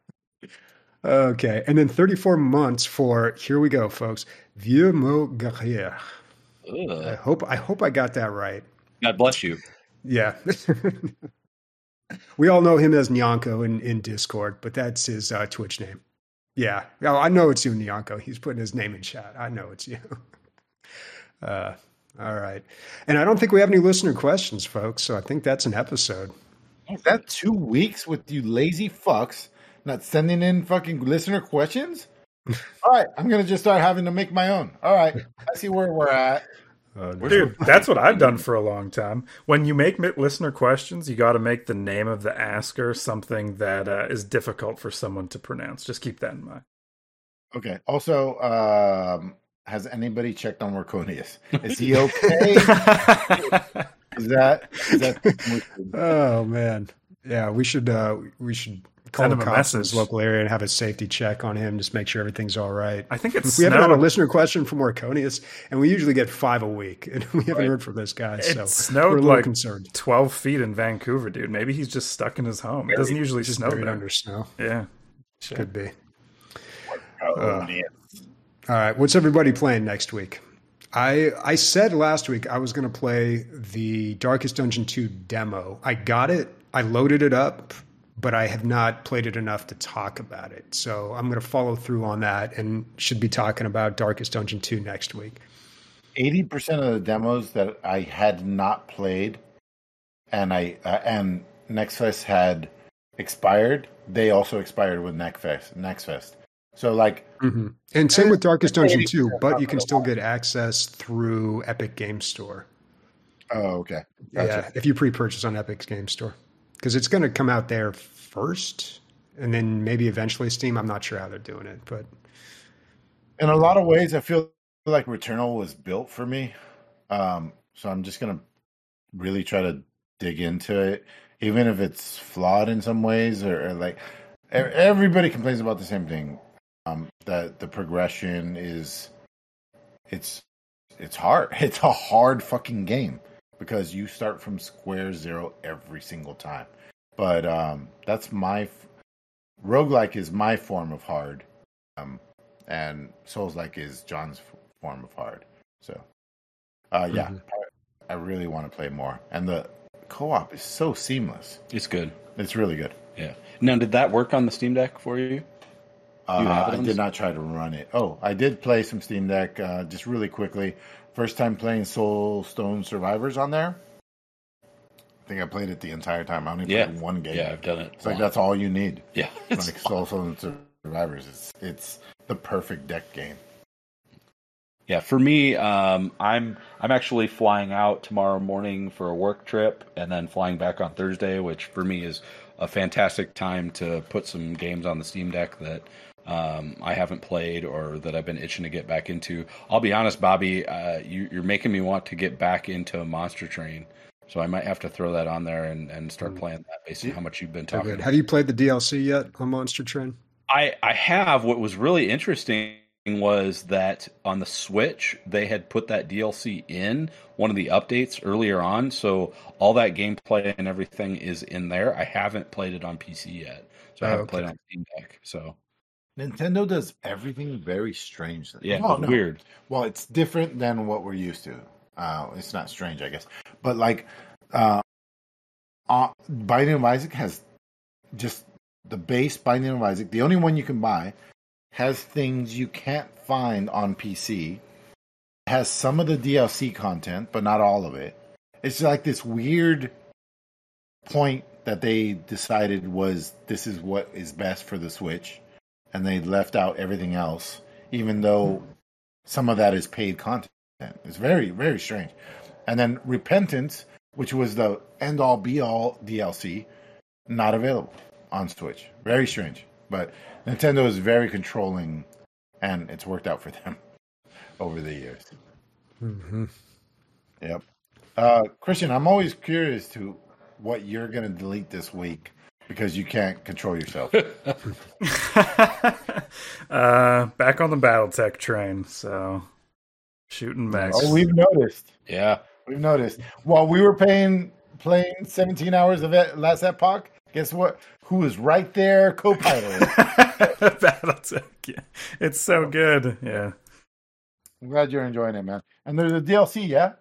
Okay, and then 34 months for here we go, folks. Vieux mot guerrier. I hope I hope I got that right. God bless you. Yeah. we all know him as Nyanko in, in Discord, but that's his uh, Twitch name. Yeah. Oh, I know it's you, Nyanko. He's putting his name in chat. I know it's you. Uh, all right. And I don't think we have any listener questions, folks. So I think that's an episode. Is that two weeks with you lazy fucks not sending in fucking listener questions? All right. I'm going to just start having to make my own. All right. I see where we're at. Oh, Dude, that's what I've done for a long time. When you make listener questions, you got to make the name of the asker something that uh, is difficult for someone to pronounce. Just keep that in mind. Okay. Also, um, has anybody checked on Merconius? Is he okay? is that is that? oh man, yeah. We should uh, we should call Send him a message. his local area and have a safety check on him. Just make sure everything's all right. I think it's we haven't had a listener question from Merconius, and we usually get five a week, and we haven't right. heard from this guy. It so snowed we're a little like concerned. Twelve feet in Vancouver, dude. Maybe he's just stuck in his home. It doesn't usually just snow there. under snow. Yeah, could be. Uh, all right, what's everybody playing next week? I I said last week I was going to play the Darkest Dungeon 2 demo. I got it. I loaded it up, but I have not played it enough to talk about it. So I'm going to follow through on that and should be talking about Darkest Dungeon 2 next week. 80% of the demos that I had not played and I uh, and Nextfest had expired, they also expired with Nextfest. Nextfest. So like, mm-hmm. and same with Darkest Dungeon 2, but you can still get access through Epic Game Store. Oh, okay. Gotcha. Yeah, if you pre-purchase on Epic's Game Store, because it's going to come out there first, and then maybe eventually Steam. I'm not sure how they're doing it, but in a lot of ways, I feel like Returnal was built for me. Um, so I'm just going to really try to dig into it, even if it's flawed in some ways, or, or like everybody complains about the same thing um, that the progression is it's it's hard. It's a hard fucking game because you start from square zero every single time. But um, that's my roguelike is my form of hard, um, and Souls like is John's form of hard. So, uh, yeah, mm-hmm. I, I really want to play more, and the co-op is so seamless. It's good. It's really good. Yeah. Now, did that work on the Steam Deck for you? Uh, I did not try to run it. Oh, I did play some Steam Deck uh, just really quickly. First time playing Soulstone Survivors on there. I think I played it the entire time. I only Yeah. played one game. Yeah, I've done it. It's like that's all you need. Yeah, it's like Soulstone Survivors. It's it's the perfect deck game. Yeah, for me, um, I'm I'm actually flying out tomorrow morning for a work trip, and then flying back on Thursday, which for me is a fantastic time to put some games on the Steam Deck that um, I haven't played or that I've been itching to get back into. I'll be honest, Bobby, uh, you, you're making me want to get back into Monster Train, so I might have to throw that on there and, and start playing that based on how much you've been talking. good. Have you played the DLC yet on Monster Train? I I have. What was really interesting was that on the Switch they had put that DLC in one of the updates earlier on, so all that gameplay and everything is in there. I haven't played it on PC yet, so I Oh, haven't okay. played on Steam Deck. So Nintendo does everything very strange. yeah, Well, no. weird. Well, it's different than what we're used to. Uh, it's not strange, I guess. But like, uh, uh, Binding of Isaac has just the base Binding of Isaac. The only one you can buy has things you can't find on PC. Has some of the DLC content, but not all of it. It's like this weird point that they decided was this is what is best for the Switch, and they left out everything else, even though some of that is paid content. It's very, very strange. And then Repentance, which was the end all be all DLC, not available on Switch. Very strange. But Nintendo is very controlling, and it's worked out for them over the years. Mm-hmm. Yep. Uh, Christian, I'm always curious to what you're going to delete this week because you can't control yourself. uh, back on the BattleTech train, so shooting back. oh, we've noticed. Yeah, We've noticed. While we were paying playing 17 hours of it last epoch, guess what? Who was right there co-pilot? BattleTech, yeah. it's so good. Yeah, I'm glad you're enjoying it, man. And there's a DLC, yeah.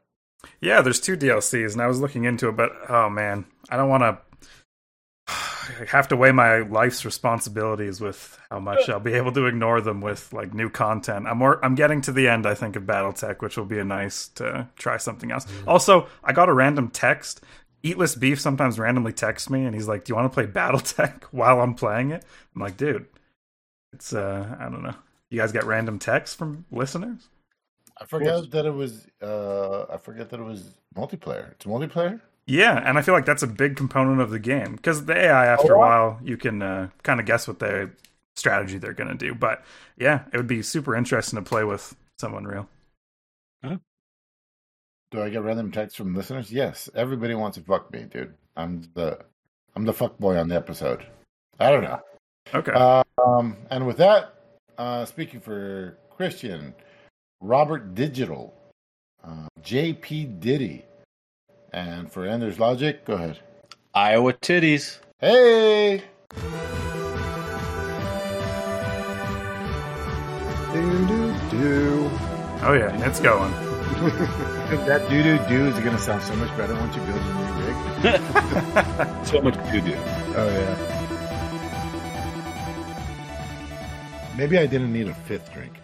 yeah. There's two DLCs, and I was looking into it, but oh man, I don't want to. I have to weigh my life's responsibilities with how much I'll be able to ignore them with like new content. I'm more, I'm getting to the end, I think, of BattleTech, which will be a nice to try something else. Also, I got a random text. Eatless Beef sometimes randomly texts me, and he's like, "Do you want to play BattleTech while I'm playing it?" I'm like, "Dude, it's uh, I don't know. You guys get random texts from listeners?" I forgot that it was. Uh, I forget that it was multiplayer. It's multiplayer. Yeah, and I feel like that's a big component of the game because the AI, after Oh, a while, you can uh, kind of guess what their strategy they're going to do. But yeah, it would be super interesting to play with someone real. Do I get random texts from listeners? Yes. Everybody wants to fuck me, dude. I'm the I'm the fuck boy on the episode. I don't know. Okay. Um, and with that, uh, speaking for Christian, Robert Digital, uh, JP Diddy, and for Ender's Logic, go ahead. Iowa titties. Hey, Do do do. oh yeah, it's going. that doo doo doo is going to sound so much better once you build your new rig. So much to do. Oh yeah. Maybe I didn't need a fifth drink.